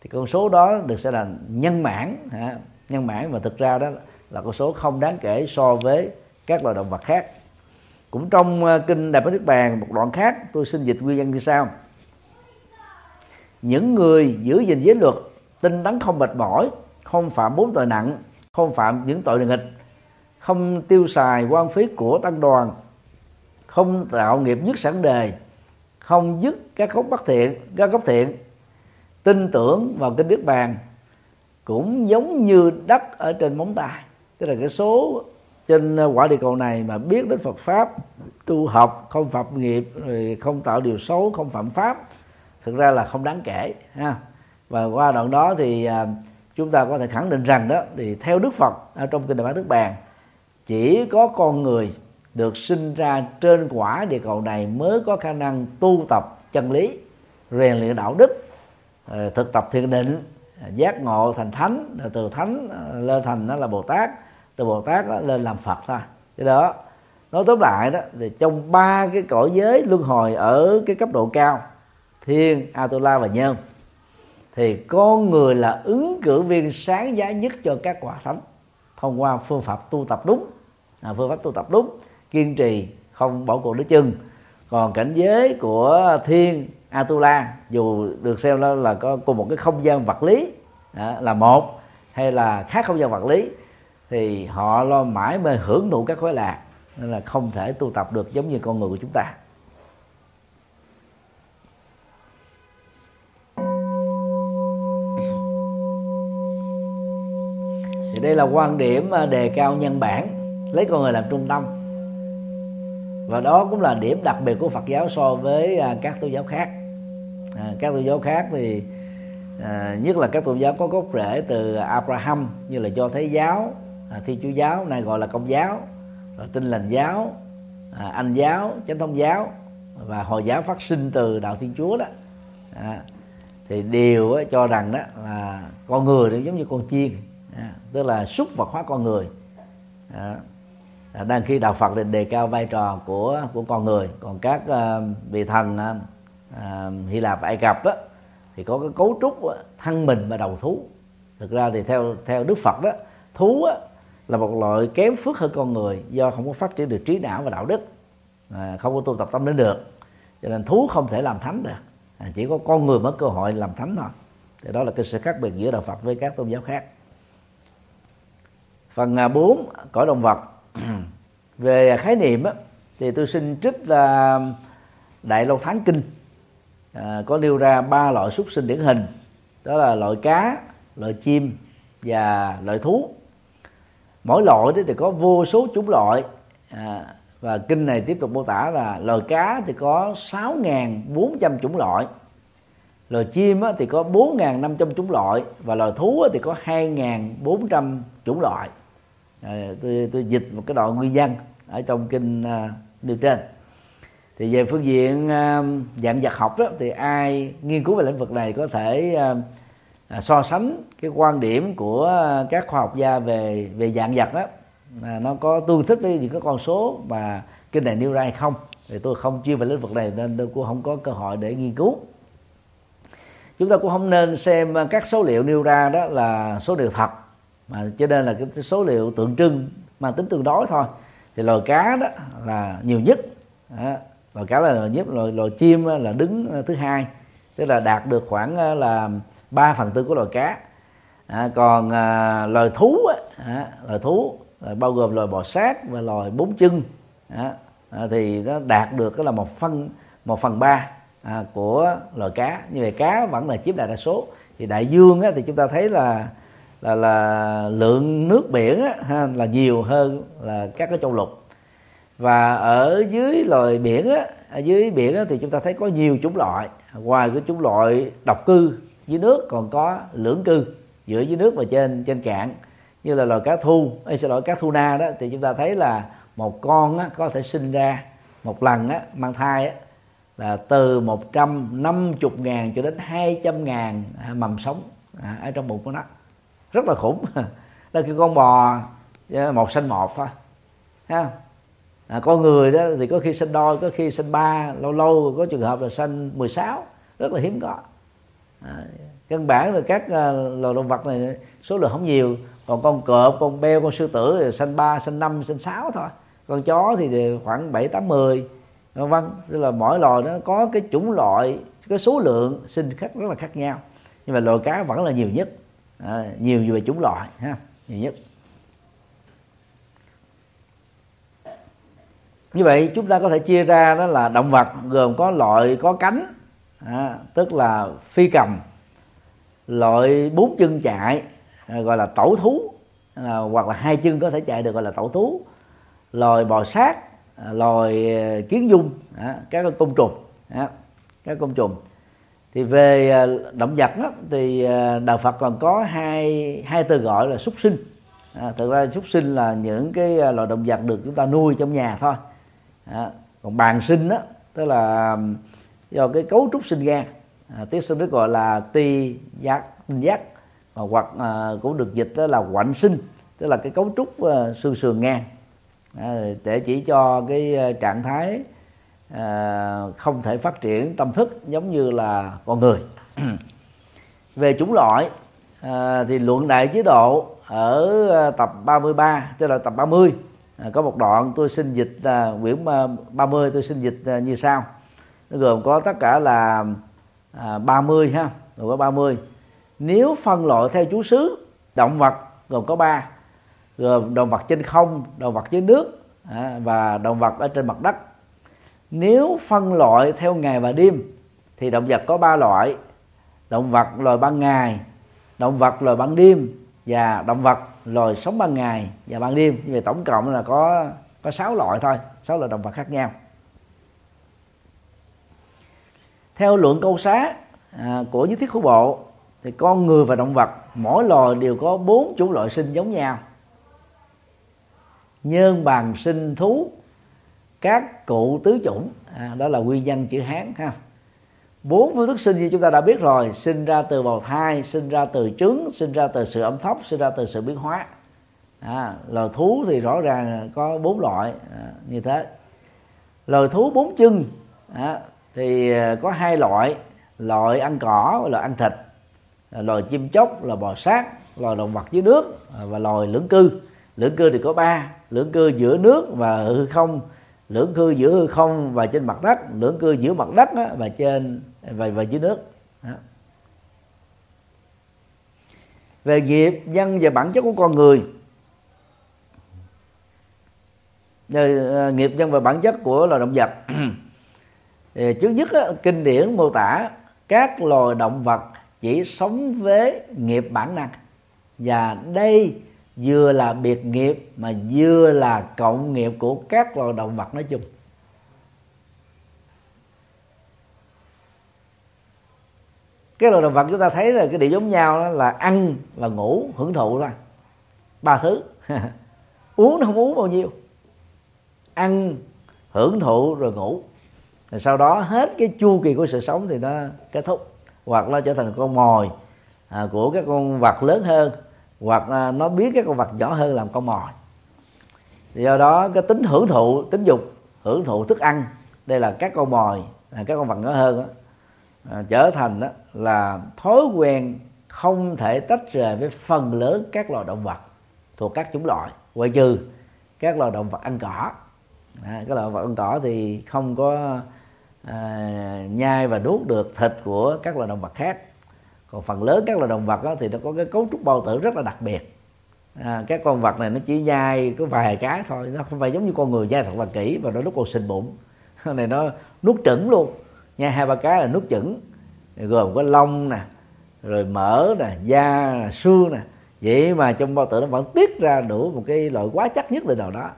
thì con số đó được sẽ là nhân mãn à, nhân mãn mà thực ra đó là con số không đáng kể so với các loài động vật khác. Cũng trong ờ, kinh đại bát niết bàn một đoạn khác tôi xin dịch nguyên nhân như sau. Những người giữ gìn giới luật tinh tấn không mệt mỏi không phạm bốn tội nặng không phạm những tội nghịch không tiêu xài quan phí của tăng đoàn không tạo nghiệp nhất sẵn đề không dứt các gốc bất thiện, các gốc thiện. Tin tưởng vào kinh niết bàn cũng giống như đất ở trên móng tay. Tức là cái số trên quả địa cầu này mà biết đến Phật pháp, tu học, không phạm nghiệp, rồi không tạo điều xấu, không phạm pháp, thực ra là không đáng kể, ha. Và qua đoạn đó thì à, chúng ta có thể khẳng định rằng đó, thì theo Đức Phật, ở trong kinh Đại Bát Đức Bàn, chỉ có con người được sinh ra trên quả địa cầu này mới có khả năng tu tập chân lý rèn luyện đạo đức ờ, thực tập thiền định giác ngộ thành thánh từ thánh ờ, lên thành nó là bồ tát từ bồ tát lên làm phật thôi. Cái đó nói tóm lại đó thì trong ba cái cõi giới luân hồi ở cái cấp độ cao thiên atula và nhân thì con người là ứng cử viên sáng giá nhất cho các quả thánh thông qua phương pháp tu tập đúng. À, phương pháp tu tập đúng kiên trì không bỏ cuộc đứa chừng. Còn cảnh giới của thiên atula dù được xem là, là có cùng một cái không gian vật lý đó, là một hay là khác không gian vật lý thì họ lo mãi mê hưởng thụ các khối lạc nên là không thể tu tập được giống như con người của chúng ta. Thì đây là quan điểm à, đề cao nhân bản lấy con người làm trung tâm và đó cũng là điểm đặc biệt của Phật giáo so với à, các tôn giáo khác. À, các tôn giáo khác thì à, nhất là các tôn giáo có gốc rễ từ Abraham như là do Thái giáo à, Thiên Chúa giáo này gọi là Công giáo rồi Tin lành giáo à, Anh giáo Chánh thống giáo và Hồi giáo phát sinh từ đạo Thiên Chúa đó. À, thì đều cho rằng đó là con người nó giống như con chiên à, tức là xúc vật hóa con người. À, À, đang khi đạo Phật thì đề cao vai trò của của con người. Còn các uh, vị thần uh, Hy Lạp Ai Cập đó, thì có cái cấu trúc uh, thân mình và đầu thú. Thực ra thì theo theo Đức Phật đó thú á là một loại kém phước hơn con người do không có phát triển được trí não và đạo đức. À, không có tu tập tâm đến được. Cho nên thú không thể làm thánh được. À, chỉ có con người mới cơ hội làm thánh thôi thì đó là cái sự khác biệt giữa đạo Phật với các tôn giáo khác. Phần 4 cõi động vật về khái niệm á, thì tôi xin trích là đại lâu thắng kinh. À, có nêu ra ba loại súc sinh điển hình. Đó là loại cá loại chim và loại thú. Mỗi loại đó thì có vô số chủng loại. À, và kinh này tiếp tục mô tả là loài cá thì có 6.400 chủng loại. Loài chim thì có 4.500 chủng loại. Và loài thú thì có 2.400 chủng loại. Ờ, tôi tôi dịch một cái đoạn nguyên văn ở trong kinh uh, nêu trên. Thì về phương diện à, dạng vật học đó thì ai nghiên cứu về lĩnh vực này có thể à, so sánh cái quan điểm của các khoa học gia về về dạng vật đó à, nó có tương thích với những cái con số mà kinh này nêu ra hay không. Thì tôi không chuyên về lĩnh vực này nên tôi cũng không có cơ hội để nghiên cứu. Chúng ta cũng không nên xem các số liệu nêu ra đó là số liệu thật mà cho nên là cái số liệu tượng trưng mang tính tương đối thôi. Thì loài cá đó là nhiều nhất. Đó. loài cá là nhiều nhất. Loài, loài chim là đứng ờ, thứ hai. Tức là đạt được khoảng ờ, là 3 phần tư của loài cá. À, còn à, loài thú à, loài thú à, bao gồm loài bò sát và loài bốn chân. À, à, thì nó đạt được cái là một phân một phần ba à, của loài cá. Như vậy cá vẫn là chiếm đại đa số. Thì đại dương á, thì chúng ta thấy là là là lượng nước biển á, ha, là nhiều hơn là các cái châu lục. Và ở dưới loài biển á, ở dưới biển á, thì chúng ta thấy có nhiều chủng loại. Ngoài cái chủng loại độc cư dưới nước còn có lưỡng cư giữa dưới nước và trên trên cạn. Như là loài cá thu hay xin lỗi cá thu na đó thì chúng ta thấy là một con á, có thể sinh ra một lần á, mang thai á, là từ 150 ngàn cho đến 200 ngàn à, mầm sống à, ở trong bụng của nó rất là khủng. Là cái con bò một sinh một thôi ha à, con người đó thì có khi sinh đôi có khi sinh ba lâu lâu có trường hợp là sinh 16 rất là hiếm có. À, căn bản là các à, loài động vật này số lượng không nhiều. Còn con cọp con beo con sư tử thì sinh ba sinh năm sinh sáu thôi. Con chó thì khoảng bảy tám mười vân. Tức là mỗi loài nó có cái chủng loại cái số lượng sinh khác rất là khác nhau. Nhưng mà loài cá vẫn là nhiều nhất à, nhiều về chúng loại ha nhiều nhất. Như vậy chúng ta có thể chia ra đó là động vật gồm có loại có cánh à, tức là phi cầm loại bốn chân chạy à, gọi là tẩu thú à, hoặc là hai chân có thể chạy được gọi là tẩu thú loài bò sát à, loài à, kiến dung à, các côn trùng à, các côn trùng thì về à, động vật đó, thì à, đạo Phật còn có hai hai từ gọi là súc sinh. À, thực ra súc sinh là những cái à, loài động vật được chúng ta nuôi trong nhà thôi. À, còn bàn sinh đó tức là do cái cấu trúc sinh gan à, tiếng sinh đức gọi là ti giác tinh giác. Hoặc à, cũng được dịch đó là quạnh sinh tức là cái cấu trúc uh, xương sườn ngang. À, để chỉ cho cái trạng thái Ờ, không thể phát triển tâm thức giống như là con người. Về chủng loại ờ, thì luận đại chế độ ở ờ, tập 33 tức là tập 30 à, có một đoạn tôi xin dịch uh, quyển 30 tôi xin dịch như sau. Nó gồm có tất cả là uh, 30 ha gồm có 30 nếu phân loại theo chú xứ động vật gồm có ba. Gồm động vật trên không động vật dưới nước à, và động vật ở trên mặt đất nếu phân loại theo ngày và đêm thì động vật có ba loại. Động vật loài ban ngày động vật loài ban đêm và động vật loài sống ban ngày và ban đêm. Như vậy tổng cộng là có có sáu loại thôi sáu loại động vật khác nhau. Theo luận câu xá à, của nhất thiết khu bộ thì con người và động vật mỗi loài đều có bốn chủng loại sinh giống nhau. Nhân bàn sinh thú các cụ tứ chủng. À, đó là nguyên nhân chữ hán ha. Bốn phương thức sinh như chúng ta đã biết rồi sinh ra từ bào thai sinh ra từ trứng sinh ra từ sự ẩm thấp sinh ra từ sự biến hóa. À, loài thú thì rõ ràng có bốn loại à, như thế. Loài thú bốn chân à, thì à, có hai loại loại ăn cỏ và loại ăn thịt. À, loài chim chóc là bò sát loài động vật dưới nước à, và loài lưỡng cư. Lưỡng cư thì có ba lưỡng cư giữa nước và hư không lưỡng cư giữa hư không và trên mặt đất. Lưỡng cư giữa mặt đất và trên và, và dưới nước. Đó. về nghiệp nhân và bản chất của con người. Về nghiệp nhân và bản chất của loài động vật. Trước nhất kinh điển mô tả các loài động vật chỉ sống với nghiệp bản năng. Và đây vừa là biệt nghiệp mà vừa là cộng nghiệp của các loài động vật nói chung. Cái loài động vật chúng ta thấy là cái điểm giống nhau đó là ăn và ngủ hưởng thụ thôi. Ba thứ. Uống nó không uống bao nhiêu. Ăn hưởng thụ rồi ngủ. Rồi sau đó hết cái chu kỳ của sự sống thì nó kết thúc hoặc nó trở thành con mồi à, của các con vật lớn hơn hoặc nó biết các con vật nhỏ hơn làm con mồi. Do đó cái tính hưởng thụ tính dục hưởng thụ thức ăn đây là các con mồi à, các con vật nhỏ hơn đó, à, trở thành đó là thói quen không thể tách rời với phần lớn các loài động vật thuộc các chủng loại. Ngoại trừ các loài động vật ăn cỏ. À, các loài động vật ăn cỏ thì không có à, nhai và nuốt được thịt của các loài động vật khác còn phần lớn các loài động vật đó, thì nó có cái cấu trúc bao tử rất là đặc biệt. À, các con vật này nó chỉ nhai có vài cái thôi nó không phải giống như con người nhai thật là kỹ và nó lúc còn sinh bụng. Này nó nuốt chửng luôn. Nhai hai ba cái là nuốt chửng. Gồm có lông nè rồi mỡ nè da nè xương nè. Vậy mà trong bao tử nó vẫn tiết ra đủ một cái loại quá chất nhất định nào đó.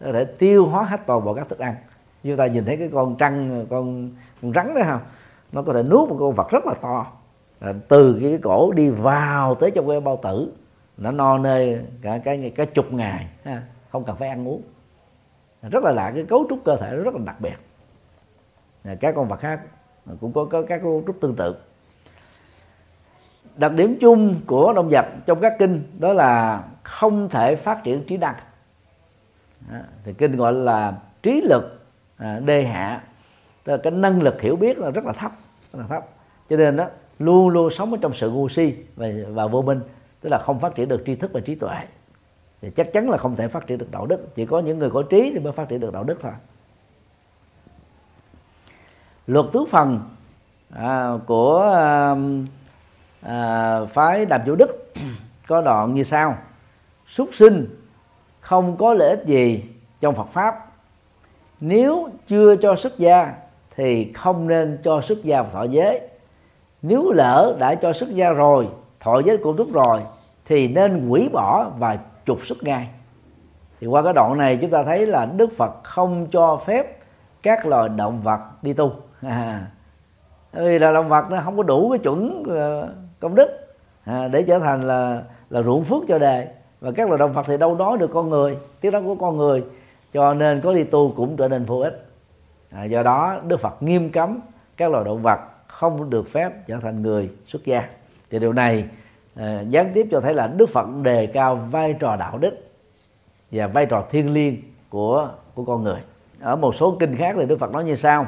Có thể tiêu hóa hết toàn bộ các thức ăn. Như ta nhìn thấy cái con trăng con con rắn đó không nó có thể nuốt một con vật rất là to từ cái cổ đi vào tới trong cái bao tử nó no nê cả cái cái chục ngày. Không cần phải ăn uống. Rất là lạ cái cấu trúc cơ thể rất là đặc biệt. Các con vật khác cũng có, có các cấu trúc tương tự. Đặc điểm chung của động vật trong các kinh đó là không thể phát triển trí năng. Thì kinh gọi là trí lực à, đê hạ. Tức là cái năng lực hiểu biết là rất là thấp rất là thấp. Cho nên đó luôn luôn sống ở trong sự ngu si và, và vô minh tức là không phát triển được tri thức và trí tuệ. Thì chắc chắn là không thể phát triển được đạo đức chỉ có những người có trí thì mới phát triển được đạo đức thôi. Luật tứ phần à, của à, à, phái đàm chủ đức có đoạn như sau. Súc sinh không có lợi ích gì trong Phật pháp. Nếu chưa cho xuất gia thì không nên cho xuất gia vào thọ giới nếu lỡ đã cho xuất gia rồi thọ giới cũng túc rồi thì nên hủy bỏ và trục xuất ngay. Thì qua cái đoạn này chúng ta thấy là đức phật không cho phép các loài động vật đi tu. À, vì là động vật nó không có đủ cái chuẩn ờ, công đức. À, để trở thành là là ruộng phước cho đề và các loài động vật thì đâu nói được con người tiếng nói của con người. Cho nên có đi tu cũng trở nên vô ích. À, do đó đức phật nghiêm cấm các loài động vật không được phép trở thành người xuất gia. Thì điều này à, gián tiếp cho thấy là đức phật đề cao vai trò đạo đức và vai trò thiêng liêng của của con người. Ở một số kinh khác thì đức phật nói như sau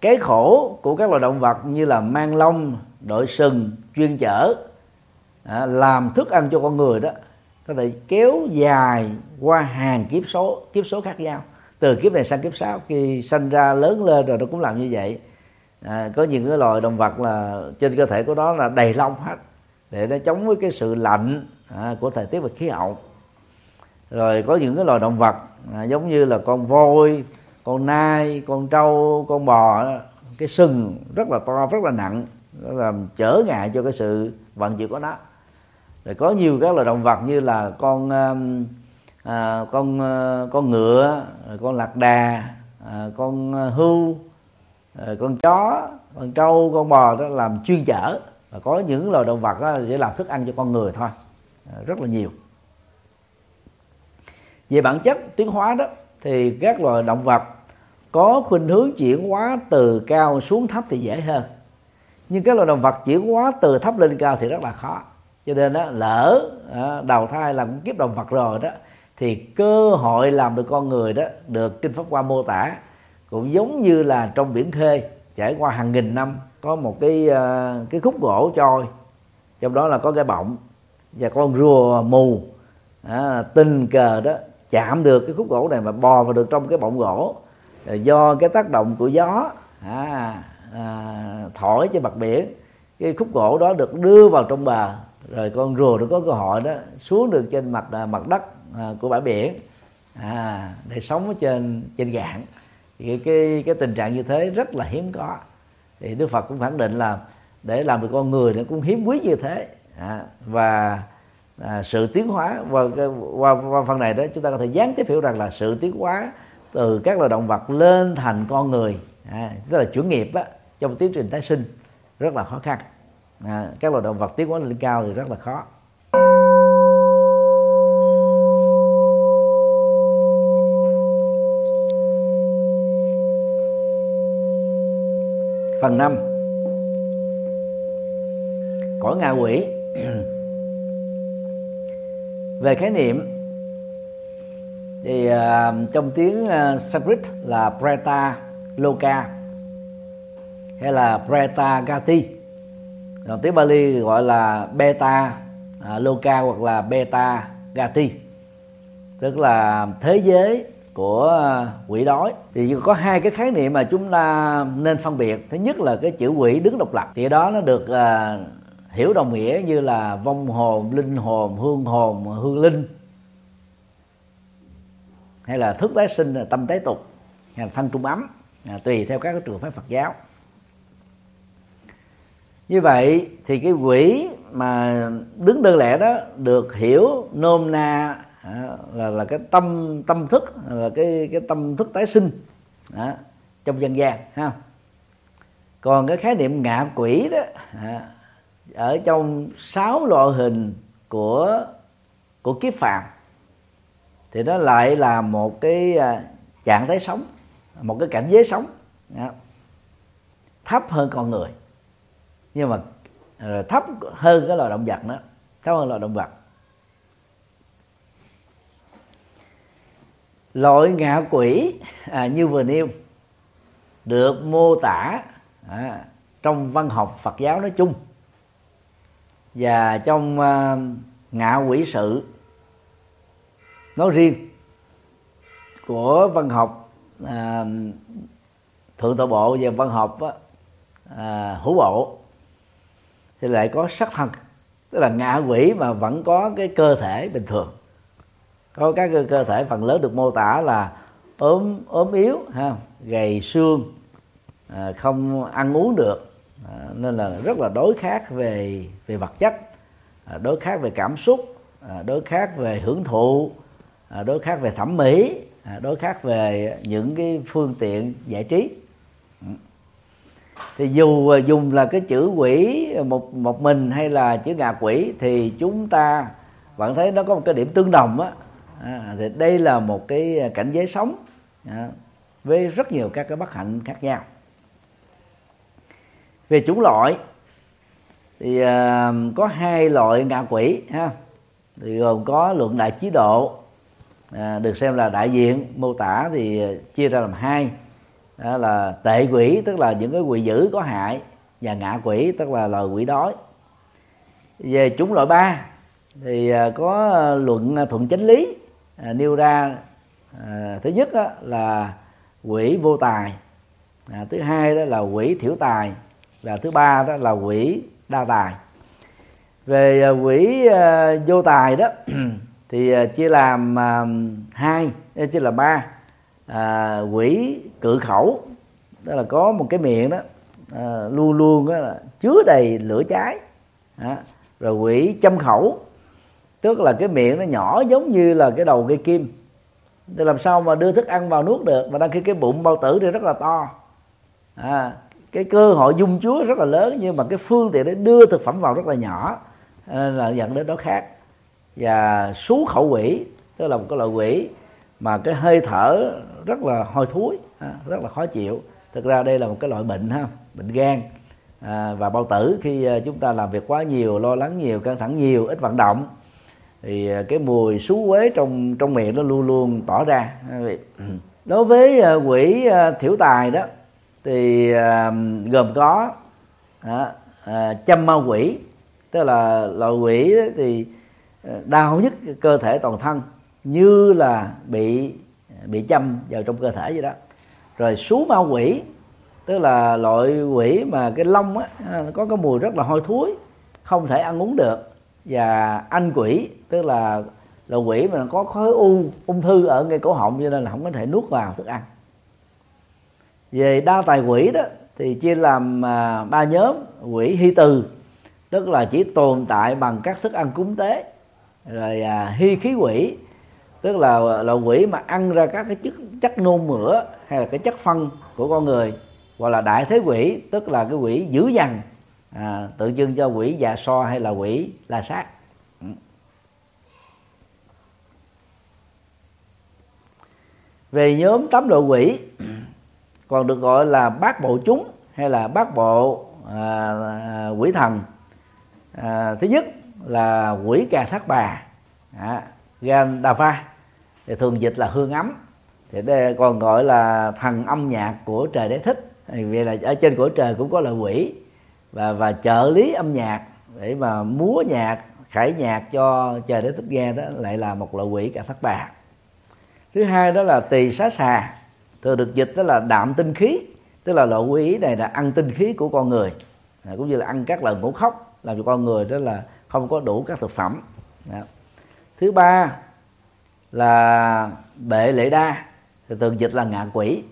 cái khổ của các loài động vật như là mang lông đội sừng chuyên chở à, làm thức ăn cho con người đó có thể kéo dài qua hàng kiếp số kiếp số khác nhau. Từ kiếp này sang kiếp sau khi sanh ra lớn lên rồi nó cũng làm như vậy à, có những cái loài động vật là trên cơ thể của nó là đầy lông hết để nó chống với cái sự lạnh à, của thời tiết và khí hậu. Rồi có những cái loài động vật à, giống như là con voi con nai con trâu con bò cái sừng rất là to rất là nặng làm trở ngại cho cái sự vận chuyển của nó. Rồi có nhiều các loài động vật như là con um, à, con ờ, con ngựa con lạc đà à, con ờ, hưu Ờ, con chó con trâu con bò đó làm chuyên chở. Và có những loài động vật đó để làm thức ăn cho con người thôi. Ờ, rất là nhiều. Về bản chất tiến hóa đó thì các loài động vật có khuynh hướng chuyển hóa từ cao xuống thấp thì dễ hơn. Nhưng các loài động vật chuyển hóa từ thấp lên cao thì rất là khó. Cho nên đó lỡ à, đầu thai làm kiếp động vật rồi đó thì cơ hội làm được con người đó được kinh pháp qua mô tả cũng giống như là trong biển khơi trải qua hàng nghìn năm có một cái uh, cái khúc gỗ trôi. Trong đó là có cái bọng và con rùa mù à, tình cờ đó chạm được cái khúc gỗ này mà bò vào được trong cái bọng gỗ. Do cái tác động của gió à, à, thổi trên mặt biển cái khúc gỗ đó được đưa vào trong bờ. Rồi con rùa nó có cơ hội đó xuống được trên mặt à, mặt đất à, của bãi biển à, để sống ở trên trên gạn cái, cái cái tình trạng như thế rất là hiếm có. Thì Đức Phật cũng khẳng định là để làm được con người nó cũng hiếm quý như thế. À, và à, sự tiến hóa và qua, qua phần này đó chúng ta có thể gián tiếp hiểu rằng là sự tiến hóa từ các loài động vật lên thành con người à, tức là chuyển nghiệp đó, trong tiến trình tái sinh rất là khó khăn. À, các loài động vật tiến hóa lên cao thì rất là khó. Phần 5 cõi ngạ quỷ. Về khái niệm thì uh, trong tiếng à, uh, Sanskrit là Preta Loka hay là Preta Gati. Còn tiếng Bali gọi là Beta uh, Loka hoặc là Beta Gati. Tức là thế giới của à, quỷ đói. Thì có hai cái khái niệm mà chúng ta nên phân biệt. Thứ nhất là cái chữ quỷ đứng độc lập. Thì đó nó được uh, hiểu đồng nghĩa như là vong hồn linh hồn hương hồn hương linh. Hay là thức tái sinh là tâm tái tục. Hay là thân trung ấm. À, tùy theo các trường phái Phật giáo. Như vậy thì cái quỷ mà đứng đơn lẻ đó được hiểu nôm na à, là là cái tâm tâm thức là cái cái tâm thức tái sinh. À, trong dân gian ha. Còn cái khái niệm ngạ quỷ đó à, ở trong sáu loại hình của của kiếp phàm thì nó lại là một cái à, trạng thái sống một cái cảnh giới sống. Thấp hơn con người nhưng mà à, thấp hơn cái loài động vật nữa thấp hơn loài động vật. Loại ngạ quỷ à, như vừa nêu được mô tả à, trong văn học Phật giáo nói chung. Và trong à, ngạ quỷ sự nói riêng của văn học à, thượng tọa bộ và văn học à, hữu bộ thì lại có sắc thân. Tức là ngạ quỷ mà vẫn có cái cơ thể bình thường có các cơ thể phần lớn được mô tả là ốm ốm yếu ha gầy xương à, không ăn uống được. À, nên là rất là đối khác về về vật chất à, đối khác về cảm xúc à, đối khác về hưởng thụ à, đối khác về thẩm mỹ à, đối khác về những cái phương tiện giải trí. Ừ. Thì dù à, dùng là cái chữ quỷ một một mình hay là chữ ngạ quỷ thì chúng ta vẫn thấy nó có một cái điểm tương đồng á à, thì đây là một cái cảnh giới sống à, với rất nhiều các cái bất hạnh khác nhau. Về chủng loại thì à, có hai loại ngạ quỷ ha. Thì gồm có luận đại chí độ à, được xem là đại diện mô tả thì chia ra làm hai. Đó là tệ quỷ tức là những cái quỷ dữ có hại và ngạ quỷ tức là loài quỷ đói. Về chủng loại ba thì à, có luận thuận chánh lý à, nêu ra à, thứ nhất đó là quỷ vô tài. À, thứ hai đó là quỷ thiểu tài. Và thứ ba đó là quỷ đa tài. Về à, quỷ à, vô tài đó thì à, chia làm à, hai chia là ba. À, quỷ cự khẩu đó là có một cái miệng đó à, luôn luôn đó là chứa đầy lửa cháy. À, rồi quỷ châm khẩu tức là cái miệng nó nhỏ giống như là cái đầu cây kim. Thì làm sao mà đưa thức ăn vào nuốt được? Mà đang khi cái bụng bao tử thì rất là to. À, cái cơ hội dung chúa rất là lớn nhưng mà cái phương tiện để đưa thực phẩm vào rất là nhỏ. Nên là dẫn đến đó khác. Và sú khẩu quỷ tức là một cái loại quỷ mà cái hơi thở rất là hôi thối à, rất là khó chịu. Thực ra đây là một cái loại bệnh ha bệnh gan. À, và bao tử khi à, chúng ta làm việc quá nhiều lo lắng nhiều căng thẳng nhiều ít vận động thì à, cái mùi xú quế trong trong miệng nó luôn luôn tỏ ra. Đối với à, quỷ à, thiểu tài đó, thì gồm có châm ma quỷ, tức là loại quỷ thì đau nhất cơ thể toàn thân, như là bị bị châm vào trong cơ thể vậy đó. Rồi sú ma quỷ, tức là loại quỷ mà cái lông á có cái mùi rất là hôi thối, không thể ăn uống được. Và anh quỷ tức là là quỷ mà có khối u ung thư ở ngay cổ họng cho nên là không có thể nuốt vào thức ăn. Về đa tài quỷ đó thì chia làm à, ba nhóm quỷ hy từ tức là chỉ tồn tại bằng các thức ăn cúng tế rồi à, hy khí quỷ tức là là quỷ mà ăn ra các cái chất chất nôn mửa hay là cái chất phân của con người hoặc là đại thế quỷ tức là cái quỷ dữ dằn à, tượng trưng cho quỷ già so hay là quỷ la sát. Về nhóm tám loại quỷ còn được gọi là bát bộ chúng hay là bát bộ à, à, quỷ thần. À, thứ nhất là quỷ cà thác bà à, pha thì thường dịch là hương ấm. Thì đây còn gọi là thần âm nhạc của trời đế thích. Vì là ở trên của trời cũng có là quỷ. Và và trợ lý âm nhạc để mà múa nhạc khải nhạc cho trời đế thích nghe đó lại là một loại quỷ cà thác bà thứ hai đó là tỳ xá xà. Thường được dịch đó là đạm tinh khí tức là loại quý này là ăn tinh khí của con người. À, cũng như là ăn các loại ngũ khóc làm cho con người đó là không có đủ các thực phẩm. Đó. thứ ba là bệ lệ đa thì thường dịch là ngạ quỷ.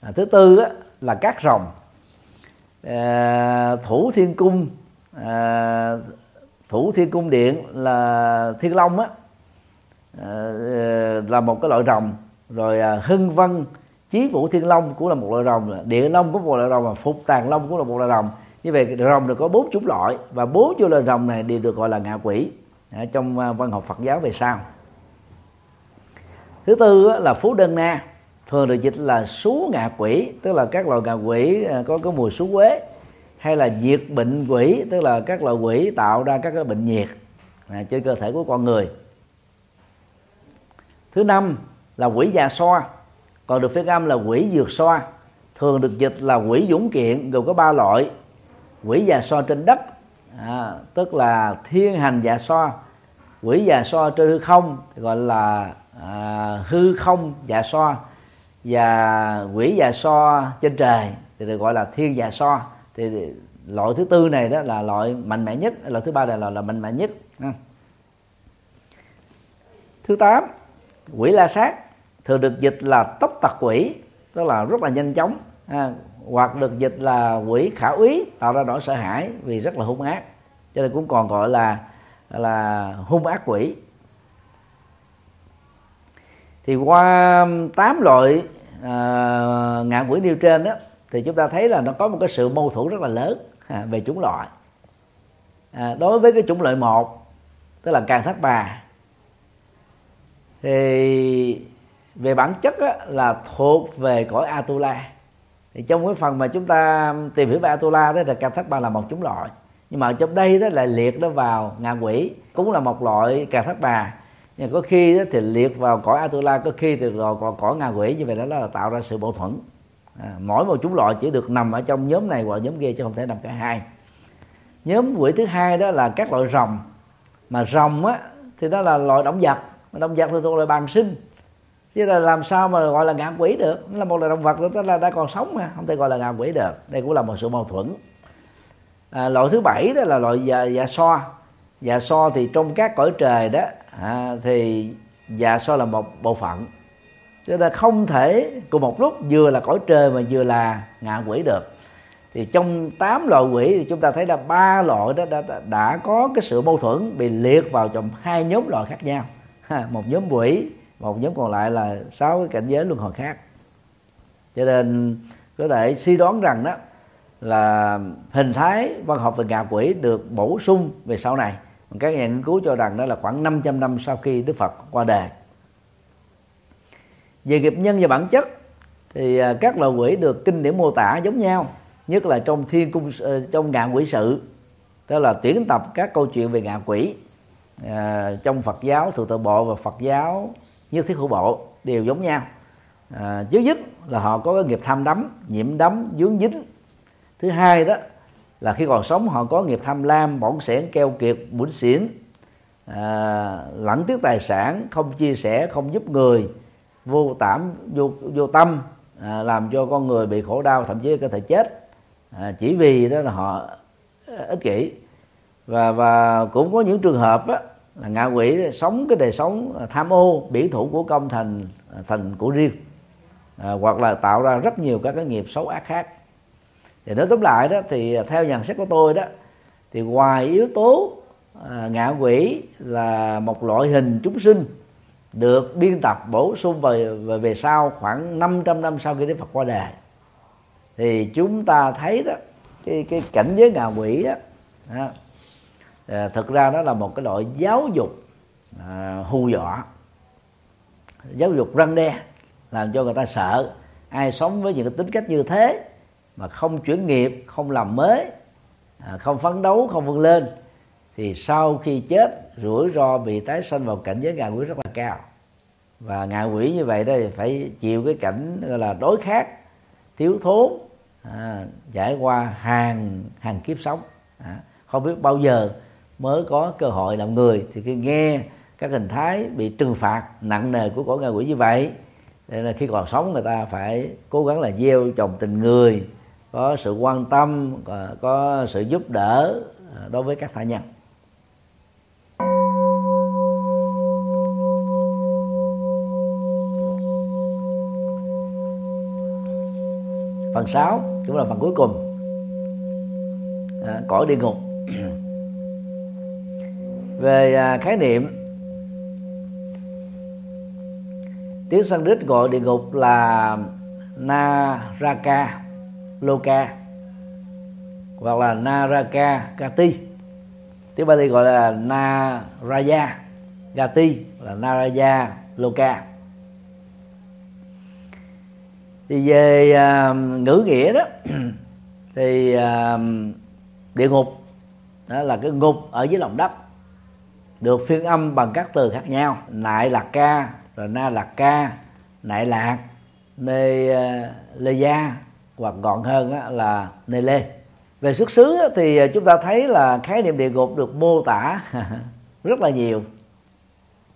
À, thứ tư á, là các rồng. À, thủ thiên cung à, thủ thiên cung điện là thiên long á Ờ, ờ, là một cái loại rồng. Rồi à, hưng vân, chí vũ thiên long cũng là một loại rồng. Địa long cũng một loại rồng và phục tàng long cũng là một loại rồng. Như vậy, rồng được có bốn chủng loại, và bốn chủng loại rồng này đều được gọi là ngạ quỷ à, trong à, văn học Phật giáo về sau. Thứ tư là phú đơn na, thường được dịch là sú ngạ quỷ, tức là các loại ngạ quỷ có cái mùi sú quế, hay là diệt bệnh quỷ, tức là các loại quỷ tạo ra các cái bệnh nhiệt trên cơ thể của con người thứ năm là quỷ già so. Còn được phiên âm là quỷ dược so. Thường được dịch là quỷ dũng kiện gồm có ba loại. Quỷ già so trên đất à, tức là thiên hành già so. Quỷ già so trên hư không gọi là à, hư không già so. Và quỷ già so trên trời thì được gọi là thiên già so. Thì loại thứ tư này đó là loại mạnh mẽ nhất loại thứ ba này là loại mạnh mẽ nhất. Thứ tám quỷ la sát thường được dịch là tốc tặc quỷ tức là rất là nhanh chóng à, hoặc được dịch là quỷ khả úy tạo ra nỗi sợ hãi vì rất là hung ác. Cho nên cũng còn gọi là là hung ác quỷ. Thì qua tám loại à, ngạ quỷ nêu trên đó thì chúng ta thấy là nó có một cái sự mâu thuẫn rất là lớn à, về chủng loại. À, đối với cái chủng loại một tức là càng thác bà thì về bản chất á, là thuộc về cõi Atula. Thì trong cái phần mà chúng ta tìm hiểu về Atula đó là càng thác bà là một chúng loại. Nhưng mà trong đây đó lại liệt nó vào ngạ quỷ cũng là một loại càng thác bà nhưng có khi đó thì liệt vào cõi atula có khi thì rồi còn cõi ngạ quỷ như vậy đó là tạo ra sự mâu thuẫn. À, mỗi một chúng loại chỉ được nằm ở trong nhóm này hoặc nhóm kia chứ không thể nằm cả hai. Nhóm quỷ thứ hai đó là các loại rồng. Mà rồng á thì đó là loại động vật động vật thì thuộc loại bàn sinh. Chứ là làm sao mà gọi là ngạ quỷ được? Nó là một loại động vật đó là đã còn sống mà không thể gọi là ngạ quỷ được. Đây cũng là một sự mâu thuẫn. À, loại thứ bảy đó là loại dạ, dạ so. Dạ so thì trong các cõi trời đó à, thì dạ so là một bộ phận. Cho nên không thể cùng một lúc vừa là cõi trời mà vừa là ngạ quỷ được. Thì trong tám loại quỷ thì chúng ta thấy là ba loại đó đã, đã, đã có cái sự mâu thuẫn bị liệt vào trong hai nhóm loại khác nhau một nhóm quỷ, một nhóm còn lại là sáu cái cảnh giới luân hồi khác. Cho nên có thể suy đoán rằng đó, là hình thái văn học về ngạ quỷ được bổ sung về sau này. Các nhà nghiên cứu cho rằng đó là khoảng 500 năm sau khi Đức Phật qua đời. Về nghiệp nhân và bản chất, thì à, các loài quỷ được kinh điển mô tả giống nhau, nhất là trong thiên cung ờ, trong ngạ quỷ sự tức là tuyển tập các câu chuyện về ngạ quỷ à, trong Phật giáo thượng tự bộ và Phật giáo như thiết hữu bộ đều giống nhau. À, trước nhất là họ có cái nghiệp tham đắm nhiễm đắm dướng dính. Thứ hai đó là khi còn sống họ có nghiệp tham lam bỏng sẻn keo kiệt bủn xỉn. À, lẫn tiếc tài sản không chia sẻ không giúp người vô tảm vô vô tâm à, làm cho con người bị khổ đau thậm chí có thể chết. À, chỉ vì đó là họ à, ích kỷ và và cũng có những trường hợp đó, là ngạ quỷ sống cái đời sống à, tham ô biển thủ của công thành à, thành của riêng. À, hoặc là tạo ra rất nhiều các cái nghiệp xấu ác khác. Thì nói tóm lại đó thì theo nhận xét của tôi đó thì ngoài yếu tố à, ngạ quỷ là một loại hình chúng sinh được biên tập bổ sung về về, về sau khoảng 500 năm sau khi Đức Phật qua đời. Thì chúng ta thấy đó cái cái cảnh giới ngạ quỷ đó, đó à, thực ra đó là một cái loại giáo dục à, hù dọa. Giáo dục răng đe làm cho người ta sợ ai sống với những cái tính cách như thế mà không chuyển nghiệp không làm mới à, không phấn đấu không vươn lên thì sau khi chết rủi ro bị tái sanh vào cảnh giới ngạ quỷ rất là cao. Và ngạ quỷ như vậy đó thì phải chịu cái cảnh gọi là đối khác thiếu thốn à, trải qua hàng hàng kiếp sống. À, không biết bao giờ mới có cơ hội làm người thì khi nghe các hình thái bị trừng phạt nặng nề của cõi ngạ quỷ như vậy nên là khi còn sống người ta phải cố gắng là gieo trồng tình người có sự quan tâm có sự giúp đỡ à, đối với các tha nhân. Phần 6 cũng là phần cuối cùng. À, cõi địa ngục. về à, khái niệm tiếng Sanskrit gọi địa ngục là Naraka Loka hoặc là Naraka Kati tiếng Bali gọi là Naraya Gati là Naraya Loka. Thì về uh, ngữ nghĩa đó thì uh, địa ngục đó là cái ngục ở dưới lòng đất được phiên âm bằng các từ khác nhau. Nại lạc ca, rồi na lạc ca, nại lạc, nê ờ, lê gia, hoặc gọn hơn là nê lê. Về xuất xứ thì ờ, chúng ta thấy là khái niệm địa ngục được mô tả rất là nhiều.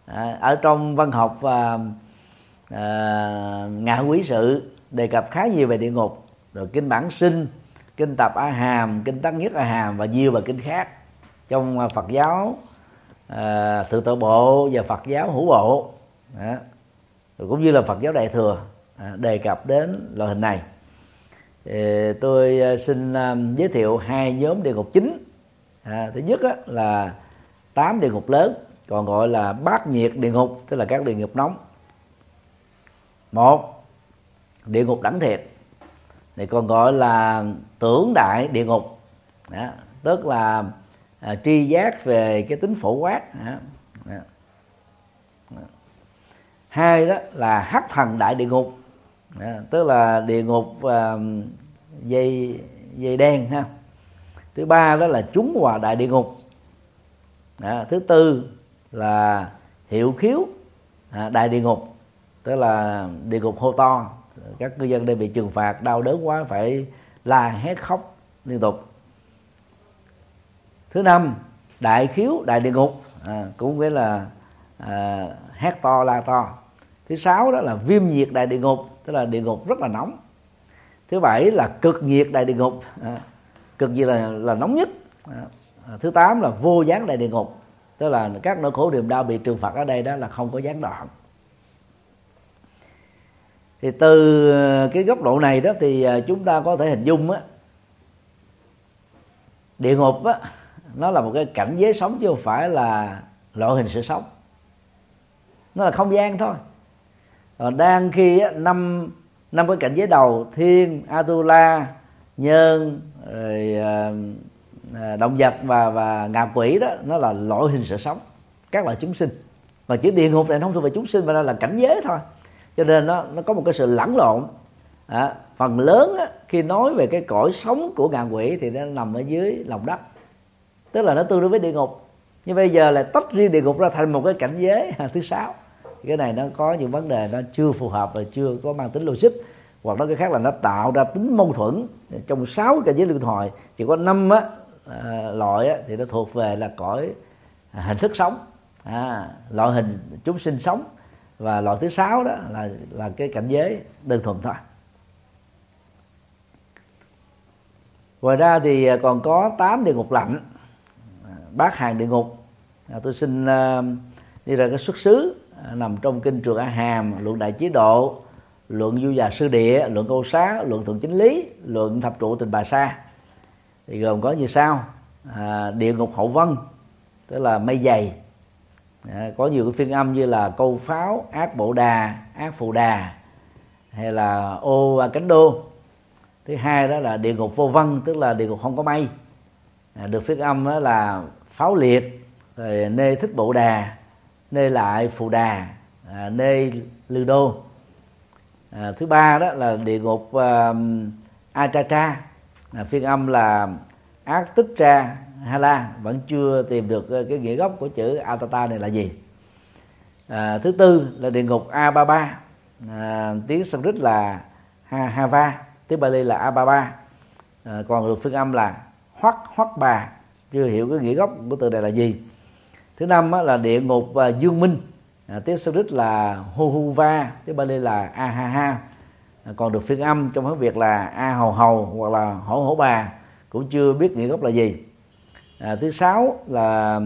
À, ở trong văn học và ờ, ngạ quý sự đề cập khá nhiều về địa ngục. Rồi kinh bản sinh, kinh tập a hàm, kinh tăng nhất a hàm và nhiều bài kinh khác trong phật giáo à, tự tự bộ và phật giáo hữu bộ. Đó. rồi cũng như là phật giáo đại thừa à, đề cập đến loại hình này. Thì tôi à, xin à, giới thiệu hai nhóm địa ngục chính. À, thứ nhất á, là tám địa ngục lớn còn gọi là bát nhiệt địa ngục tức là các địa ngục nóng. Một địa ngục đẳng thiệt thì còn gọi là tưởng đại địa ngục. Đó, tức là à, tri giác về cái tính phổ quát. À, à. hai đó là hắc thần đại địa ngục. À, tức là địa ngục à, dây dây đen ha. Thứ ba đó là chúng hòa đại địa ngục. À, thứ tư là hiệu khiếu à, đại địa ngục. Tức là địa ngục hô to. Các cư dân đây bị trừng phạt đau đớn quá phải la hét khóc liên tục thứ năm đại khiếu đại địa ngục. À, cũng nghĩa là à, hét to la to. Thứ sáu đó là viêm nhiệt đại địa ngục tức là địa ngục rất là nóng. Thứ bảy là cực nhiệt đại địa ngục. À, cực nhiệt là là nóng nhất. À, à thứ tám là vô gián đại địa ngục. Tức là các nỗi khổ niềm đau bị trừng phạt ở đây đó là không có gián đoạn. Thì từ à, cái góc độ này đó thì à, chúng ta có thể hình dung á địa ngục á nó là một cái cảnh giới sống chứ không phải là loại hình sự sống. Nó là không gian thôi. Còn đang khi á, năm năm cái cảnh giới đầu thiên atula nhân rồi à, động vật và và ngạ quỷ đó nó là loại hình sự sống. Các loại chúng sinh. Mà chữ địa ngục này nó không thuộc về chúng sinh mà nó là cảnh giới thôi. Cho nên nó nó có một cái sự lẫn lộn. À, phần lớn á, khi nói về cái cõi sống của ngạ quỷ thì nó nằm ở dưới lòng đất tức là nó tương đương với địa ngục. Nhưng bây giờ là tách riêng địa ngục ra thành một cái cảnh giới thứ sáu. Cái này nó có những vấn đề nó chưa phù hợp và chưa có mang tính logic. Hoặc nói cái khác là nó tạo ra tính mâu thuẫn. Trong sáu cảnh giới luân hồi chỉ có năm á, à, loại á, thì nó thuộc về là cõi à, hình thức sống. À, loại hình chúng sinh sống. Và loại thứ sáu đó là là cái cảnh giới đơn thuần thôi. Ngoài ra thì à, còn có 8 địa ngục lạnh bát hàng địa ngục. À, tôi xin uh, đi ra cái xuất xứ à, nằm trong kinh trường a hàm luận đại chế độ luận du già sư địa luận câu xá luận thượng chính lý luận thập trụ tình bà sa. Thì gồm có như sau à, địa ngục hậu vân tức là mây dày. À, có nhiều cái phiên âm như là câu pháo ác bộ đà ác phù đà hay là ô cánh đô. Thứ hai đó là địa ngục vô vân tức là địa ngục không có mây. À, được phiên âm đó là pháo liệt rồi nê thích bộ đà nê lại phù đà à, nê lư đô. À, thứ ba đó là địa ngục uh, Achacha. À, phiên âm là ác tích tra hala vẫn chưa tìm được ờ, cái nghĩa gốc của chữ atata này là gì. À, thứ tư là địa ngục a ba ba, à, tiếng sanskrit là ha, hava tiếng bali là a ba ba, à, còn được phiên âm là hoắc hoắc bà chưa hiểu cái nghĩa gốc của từ này là gì. Thứ năm là địa ngục à, dương minh. À, tiếng Sanskrit là Hohuva tiếng Bali là Ahaha à, còn được phiên âm trong tiếng Việt là A hầu hầu hoặc là hổ hổ bà cũng chưa biết nghĩa gốc là gì. À, thứ sáu là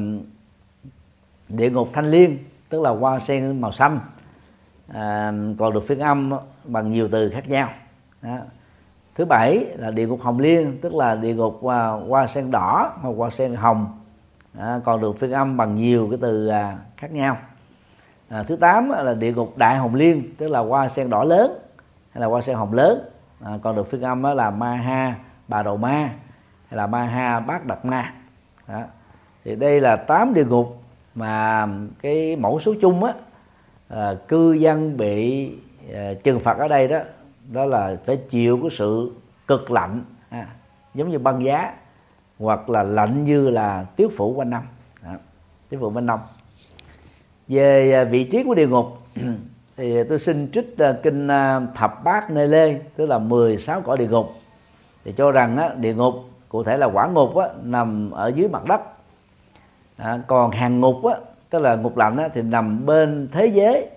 địa ngục thanh liên tức là hoa sen màu xanh. À, còn được phiên âm bằng nhiều từ khác nhau. Đó thứ bảy là địa ngục hồng liên tức là địa ngục hoa, hoa sen đỏ hoặc hoa sen hồng. À, còn được phiên âm bằng nhiều cái từ à, khác nhau. À, thứ tám là địa ngục đại hồng liên tức là hoa sen đỏ lớn hay là hoa sen hồng lớn. À, còn được phiên âm là ma ha bà đầu ma hay là ma ha bát đặc ma. À, thì đây là tám địa ngục mà cái mẫu số chung á à, cư dân bị à, trừng phạt ở đây đó đó là phải chịu cái sự cực lạnh à, giống như băng giá hoặc là lạnh như là tuyết phủ quanh năm. À, tuyết phủ quanh năm. Về à, vị trí của địa ngục thì tôi xin trích à, kinh à, thập bát nê lê tức là 16 cõi địa ngục thì cho rằng á, địa ngục cụ thể là quả ngục á, nằm ở dưới mặt đất. À, còn hàng ngục á, tức là ngục lạnh á, thì nằm bên thế giới.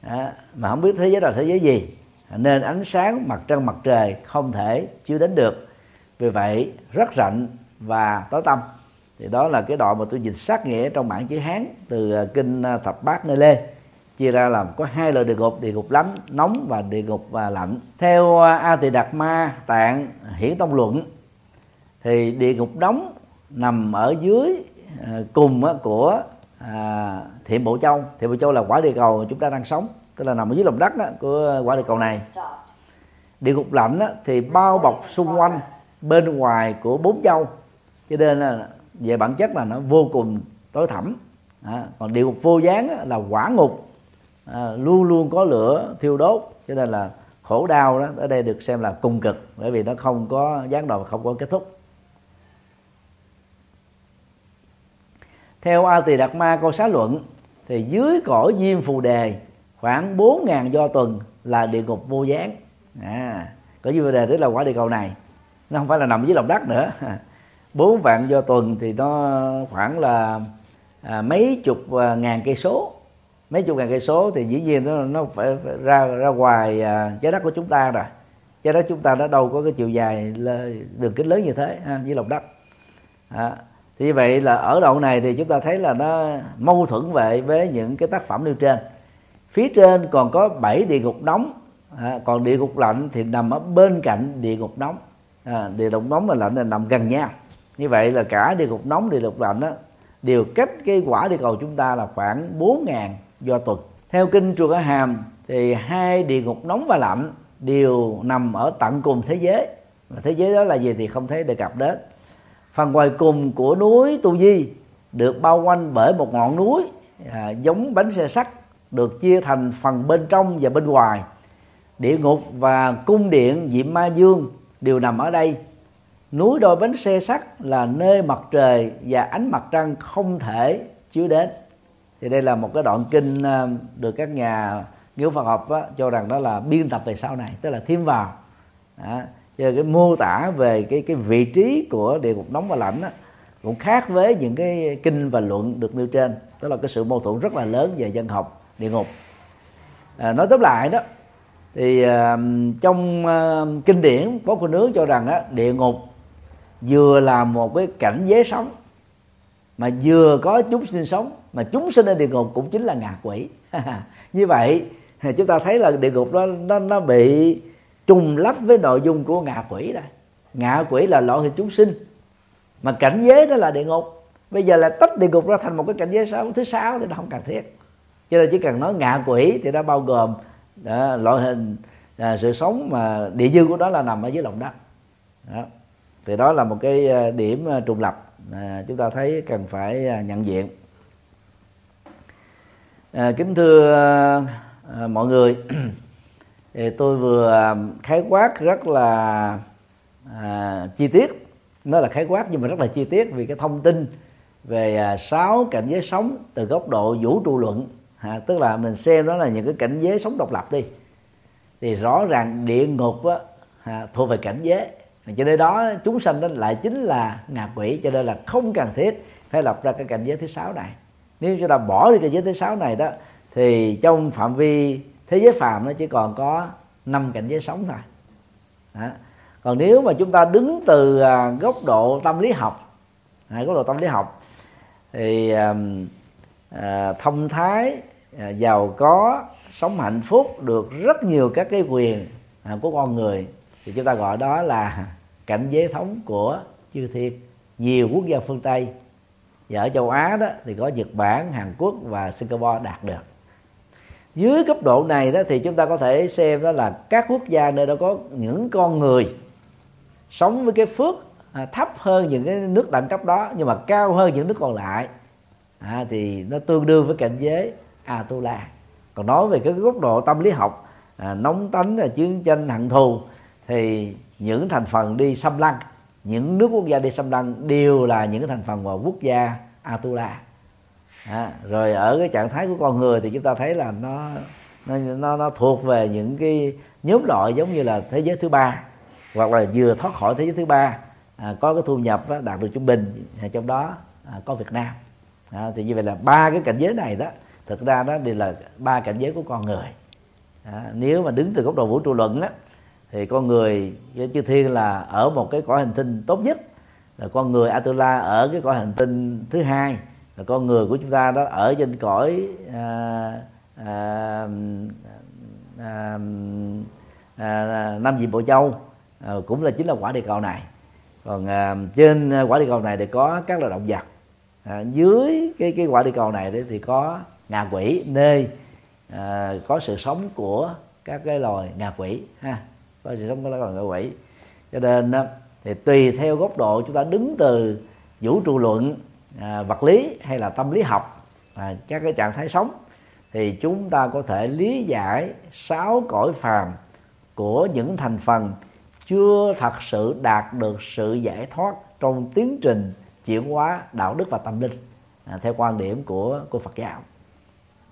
À, mà không biết thế giới là thế giới gì nên ánh sáng mặt trăng mặt trời không thể chiếu đến được. Vì vậy, rất rạnh và tối tăm. Thì đó là cái đoạn mà tôi dịch sát nghĩa trong bản chữ hán từ à, kinh à, thập bát nơi lê. Chia ra làm có hai loại địa ngục địa ngục lắm nóng và địa ngục và lạnh. Theo à, a tỳ đạt ma tạng hiển tông luận, thì địa ngục nóng nằm ở dưới cùng của thiện bộ châu. Thiện bộ châu là quả địa cầu chúng ta đang sống tức là nằm ở dưới lòng đất của quả địa cầu này. Địa ngục lạnh thì bao bọc xung quanh bên ngoài của bốn châu. Cho nên là về bản chất là nó vô cùng tối thẳm. À, còn địa ngục vô gián là quả ngục. À, luôn luôn có lửa thiêu đốt. Cho nên là khổ đau đó ở đây được xem là cùng cực bởi vì nó không có gián đoạn không có kết thúc. Theo A Tỳ Đạt Ma câu xá luận thì dưới cõi diêm phù đề khoảng 4.000 do tuần là địa ngục vô gián. À, có như vấn đề tức là quả địa cầu này. Nó không phải là nằm dưới lòng đất nữa. Bốn vạn do tuần thì nó khoảng là à, mấy chục à, ngàn cây số. Mấy chục ngàn cây số thì dĩ nhiên nó nó phải, ra ra ngoài à, trái đất của chúng ta rồi. Trái đất chúng ta nó đâu có cái chiều dài đường kính lớn như thế ha, dưới lòng đất. À, thì như vậy là ở đoạn này thì chúng ta thấy là nó mâu thuẫn vậy với những cái tác phẩm nêu trên phía trên còn có bảy địa ngục nóng à, còn địa ngục lạnh thì nằm ở bên cạnh địa ngục nóng à, địa ngục nóng và lạnh là nằm gần nhau. Như vậy là cả địa ngục nóng địa ngục lạnh đó đều cách cái quả địa cầu chúng ta là khoảng 4.000 do tuần. Theo kinh chùa Cả Hàm thì hai địa ngục nóng và lạnh đều nằm ở tận cùng thế giới. Và thế giới đó là gì thì không thấy đề cập đến. Phần ngoài cùng của núi Tu Di được bao quanh bởi một ngọn núi à, giống bánh xe sắt được chia thành phần bên trong và bên ngoài. Địa ngục và cung điện diệm ma dương đều nằm ở đây. Núi đôi bánh xe sắt là nơi mặt trời và ánh mặt trăng không thể chiếu đến. Thì đây là một cái đoạn kinh ờ, được các nhà nghiên Phật học á, cho rằng đó là biên tập về sau này tức là thêm vào. Đó. Cho cái mô tả về cái cái vị trí của địa ngục nóng và lạnh á, cũng khác với những cái kinh và luận được nêu trên. Đó là cái sự mâu thuẫn rất là lớn về dân học địa ngục. À, nói tóm lại đó thì à, trong à, kinh điển có cô nướng cho rằng đó, địa ngục vừa là một cái cảnh giới sống mà vừa có chúng sinh sống mà chúng sinh ở địa ngục cũng chính là ngạ quỷ. Như vậy chúng ta thấy là địa ngục đó nó nó bị trùng lắp với nội dung của ngạ quỷ đây ngạ quỷ là loại hình chúng sinh mà cảnh giới đó là địa ngục. Bây giờ là tách địa ngục ra thành một cái cảnh giới sáu thứ sáu thì nó không cần thiết cho nên chỉ cần nói ngạ quỷ thì nó bao gồm đó, loại hình à, sự sống mà địa dư của đó là nằm ở dưới lòng đất. Đó. thì đó là một cái à, điểm à, trùng lập à, chúng ta thấy cần phải à, nhận diện. À, kính thưa à, mọi người thì tôi vừa khái quát rất là à, chi tiết. Nó là khái quát nhưng mà rất là chi tiết vì cái thông tin về sáu cảnh giới sống từ góc độ vũ trụ luận à, tức là mình xem đó là những cái cảnh giới sống độc lập đi. Thì rõ ràng địa ngục á, à, thuộc về cảnh giới. Cho nên đó chúng sanh đó lại chính là ngạ quỷ cho nên là không cần thiết phải lập ra cái cảnh giới thứ sáu này. Nếu chúng ta bỏ đi cảnh giới thứ sáu này đó thì trong phạm vi thế giới phàm nó chỉ còn có năm cảnh giới sống thôi. Đó. còn nếu mà chúng ta đứng từ à, góc độ tâm lý học à, góc độ tâm lý học thì à, à, thông thái À, giàu có sống hạnh phúc được rất nhiều các cái quyền à, của con người. Thì chúng ta gọi đó là cảnh giới thống của chư thiên. Nhiều quốc gia phương tây và ở châu á đó thì có nhật bản hàn quốc và singapore đạt được. Dưới cấp độ này đó thì chúng ta có thể xem đó là các quốc gia nơi đó có những con người sống với cái phước à, thấp hơn những cái nước đẳng cấp đó nhưng mà cao hơn những nước còn lại. À, thì nó tương đương với cảnh giới Atula. Còn nói về cái góc độ tâm lý học à, nóng tánh là chiến tranh hận thù thì những thành phần đi xâm lăng những nước quốc gia đi xâm lăng đều là những thành phần vào quốc gia Atula. À, rồi ở cái trạng thái của con người thì chúng ta thấy là nó nó nó, nó thuộc về những cái nhóm loại giống như là thế giới thứ ba hoặc là vừa thoát khỏi thế giới thứ ba à, có cái thu nhập đạt được trung bình à, trong đó à, có Việt Nam. À, thì như vậy là ba cái cảnh giới này đó thực ra đó đều là ba cảnh giới của con người. À, nếu mà đứng từ góc độ vũ trụ luận đó, thì con người với chư thiên là ở một cái cõi hành tinh tốt nhất. Là con người Atula ở cái cõi hành tinh thứ hai. Là con người của chúng ta đó ở trên cõi à, à, à, à, Nam vị bộ châu. À, cũng là chính là quả địa cầu này. Còn à, trên quả địa cầu này thì có các loài động vật. À, dưới cái cái quả địa cầu này thì có ngạ quỷ nơi à, có sự sống của các cái loài ngạ quỷ ha có sự sống của các loài ngạ quỷ. Cho nên thì tùy theo góc độ chúng ta đứng từ vũ trụ luận à, vật lý hay là tâm lý học à, các cái trạng thái sống thì chúng ta có thể lý giải sáu cõi phàm của những thành phần chưa thật sự đạt được sự giải thoát trong tiến trình chuyển hóa đạo đức và tâm linh à, theo quan điểm của của Phật giáo.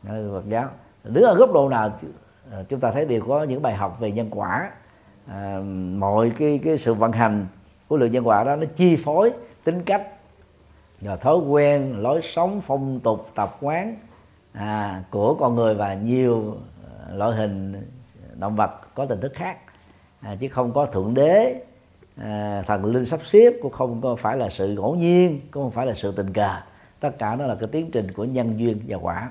Ờ, Phật giáo. Đứng ở góc độ nào ờ, chúng ta thấy đều có những bài học về nhân quả. À, mọi cái cái sự vận hành của lượng nhân quả đó nó chi phối tính cách và thói quen lối sống phong tục tập quán à, của con người và nhiều loại hình động vật có tình thức khác. À, chứ không có thượng đế à, thần linh sắp xếp cũng không có phải là sự ngẫu nhiên cũng không phải là sự tình cờ. Tất cả nó là cái tiến trình của nhân duyên và quả.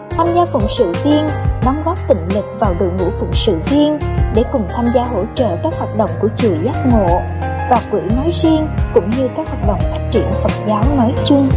tham gia phụng sự viên, đóng góp tịnh lực vào đội ngũ phụng sự viên để cùng tham gia hỗ trợ các hoạt động của chùa giác ngộ và quỹ nói riêng cũng như các hoạt động phát triển Phật giáo nói chung.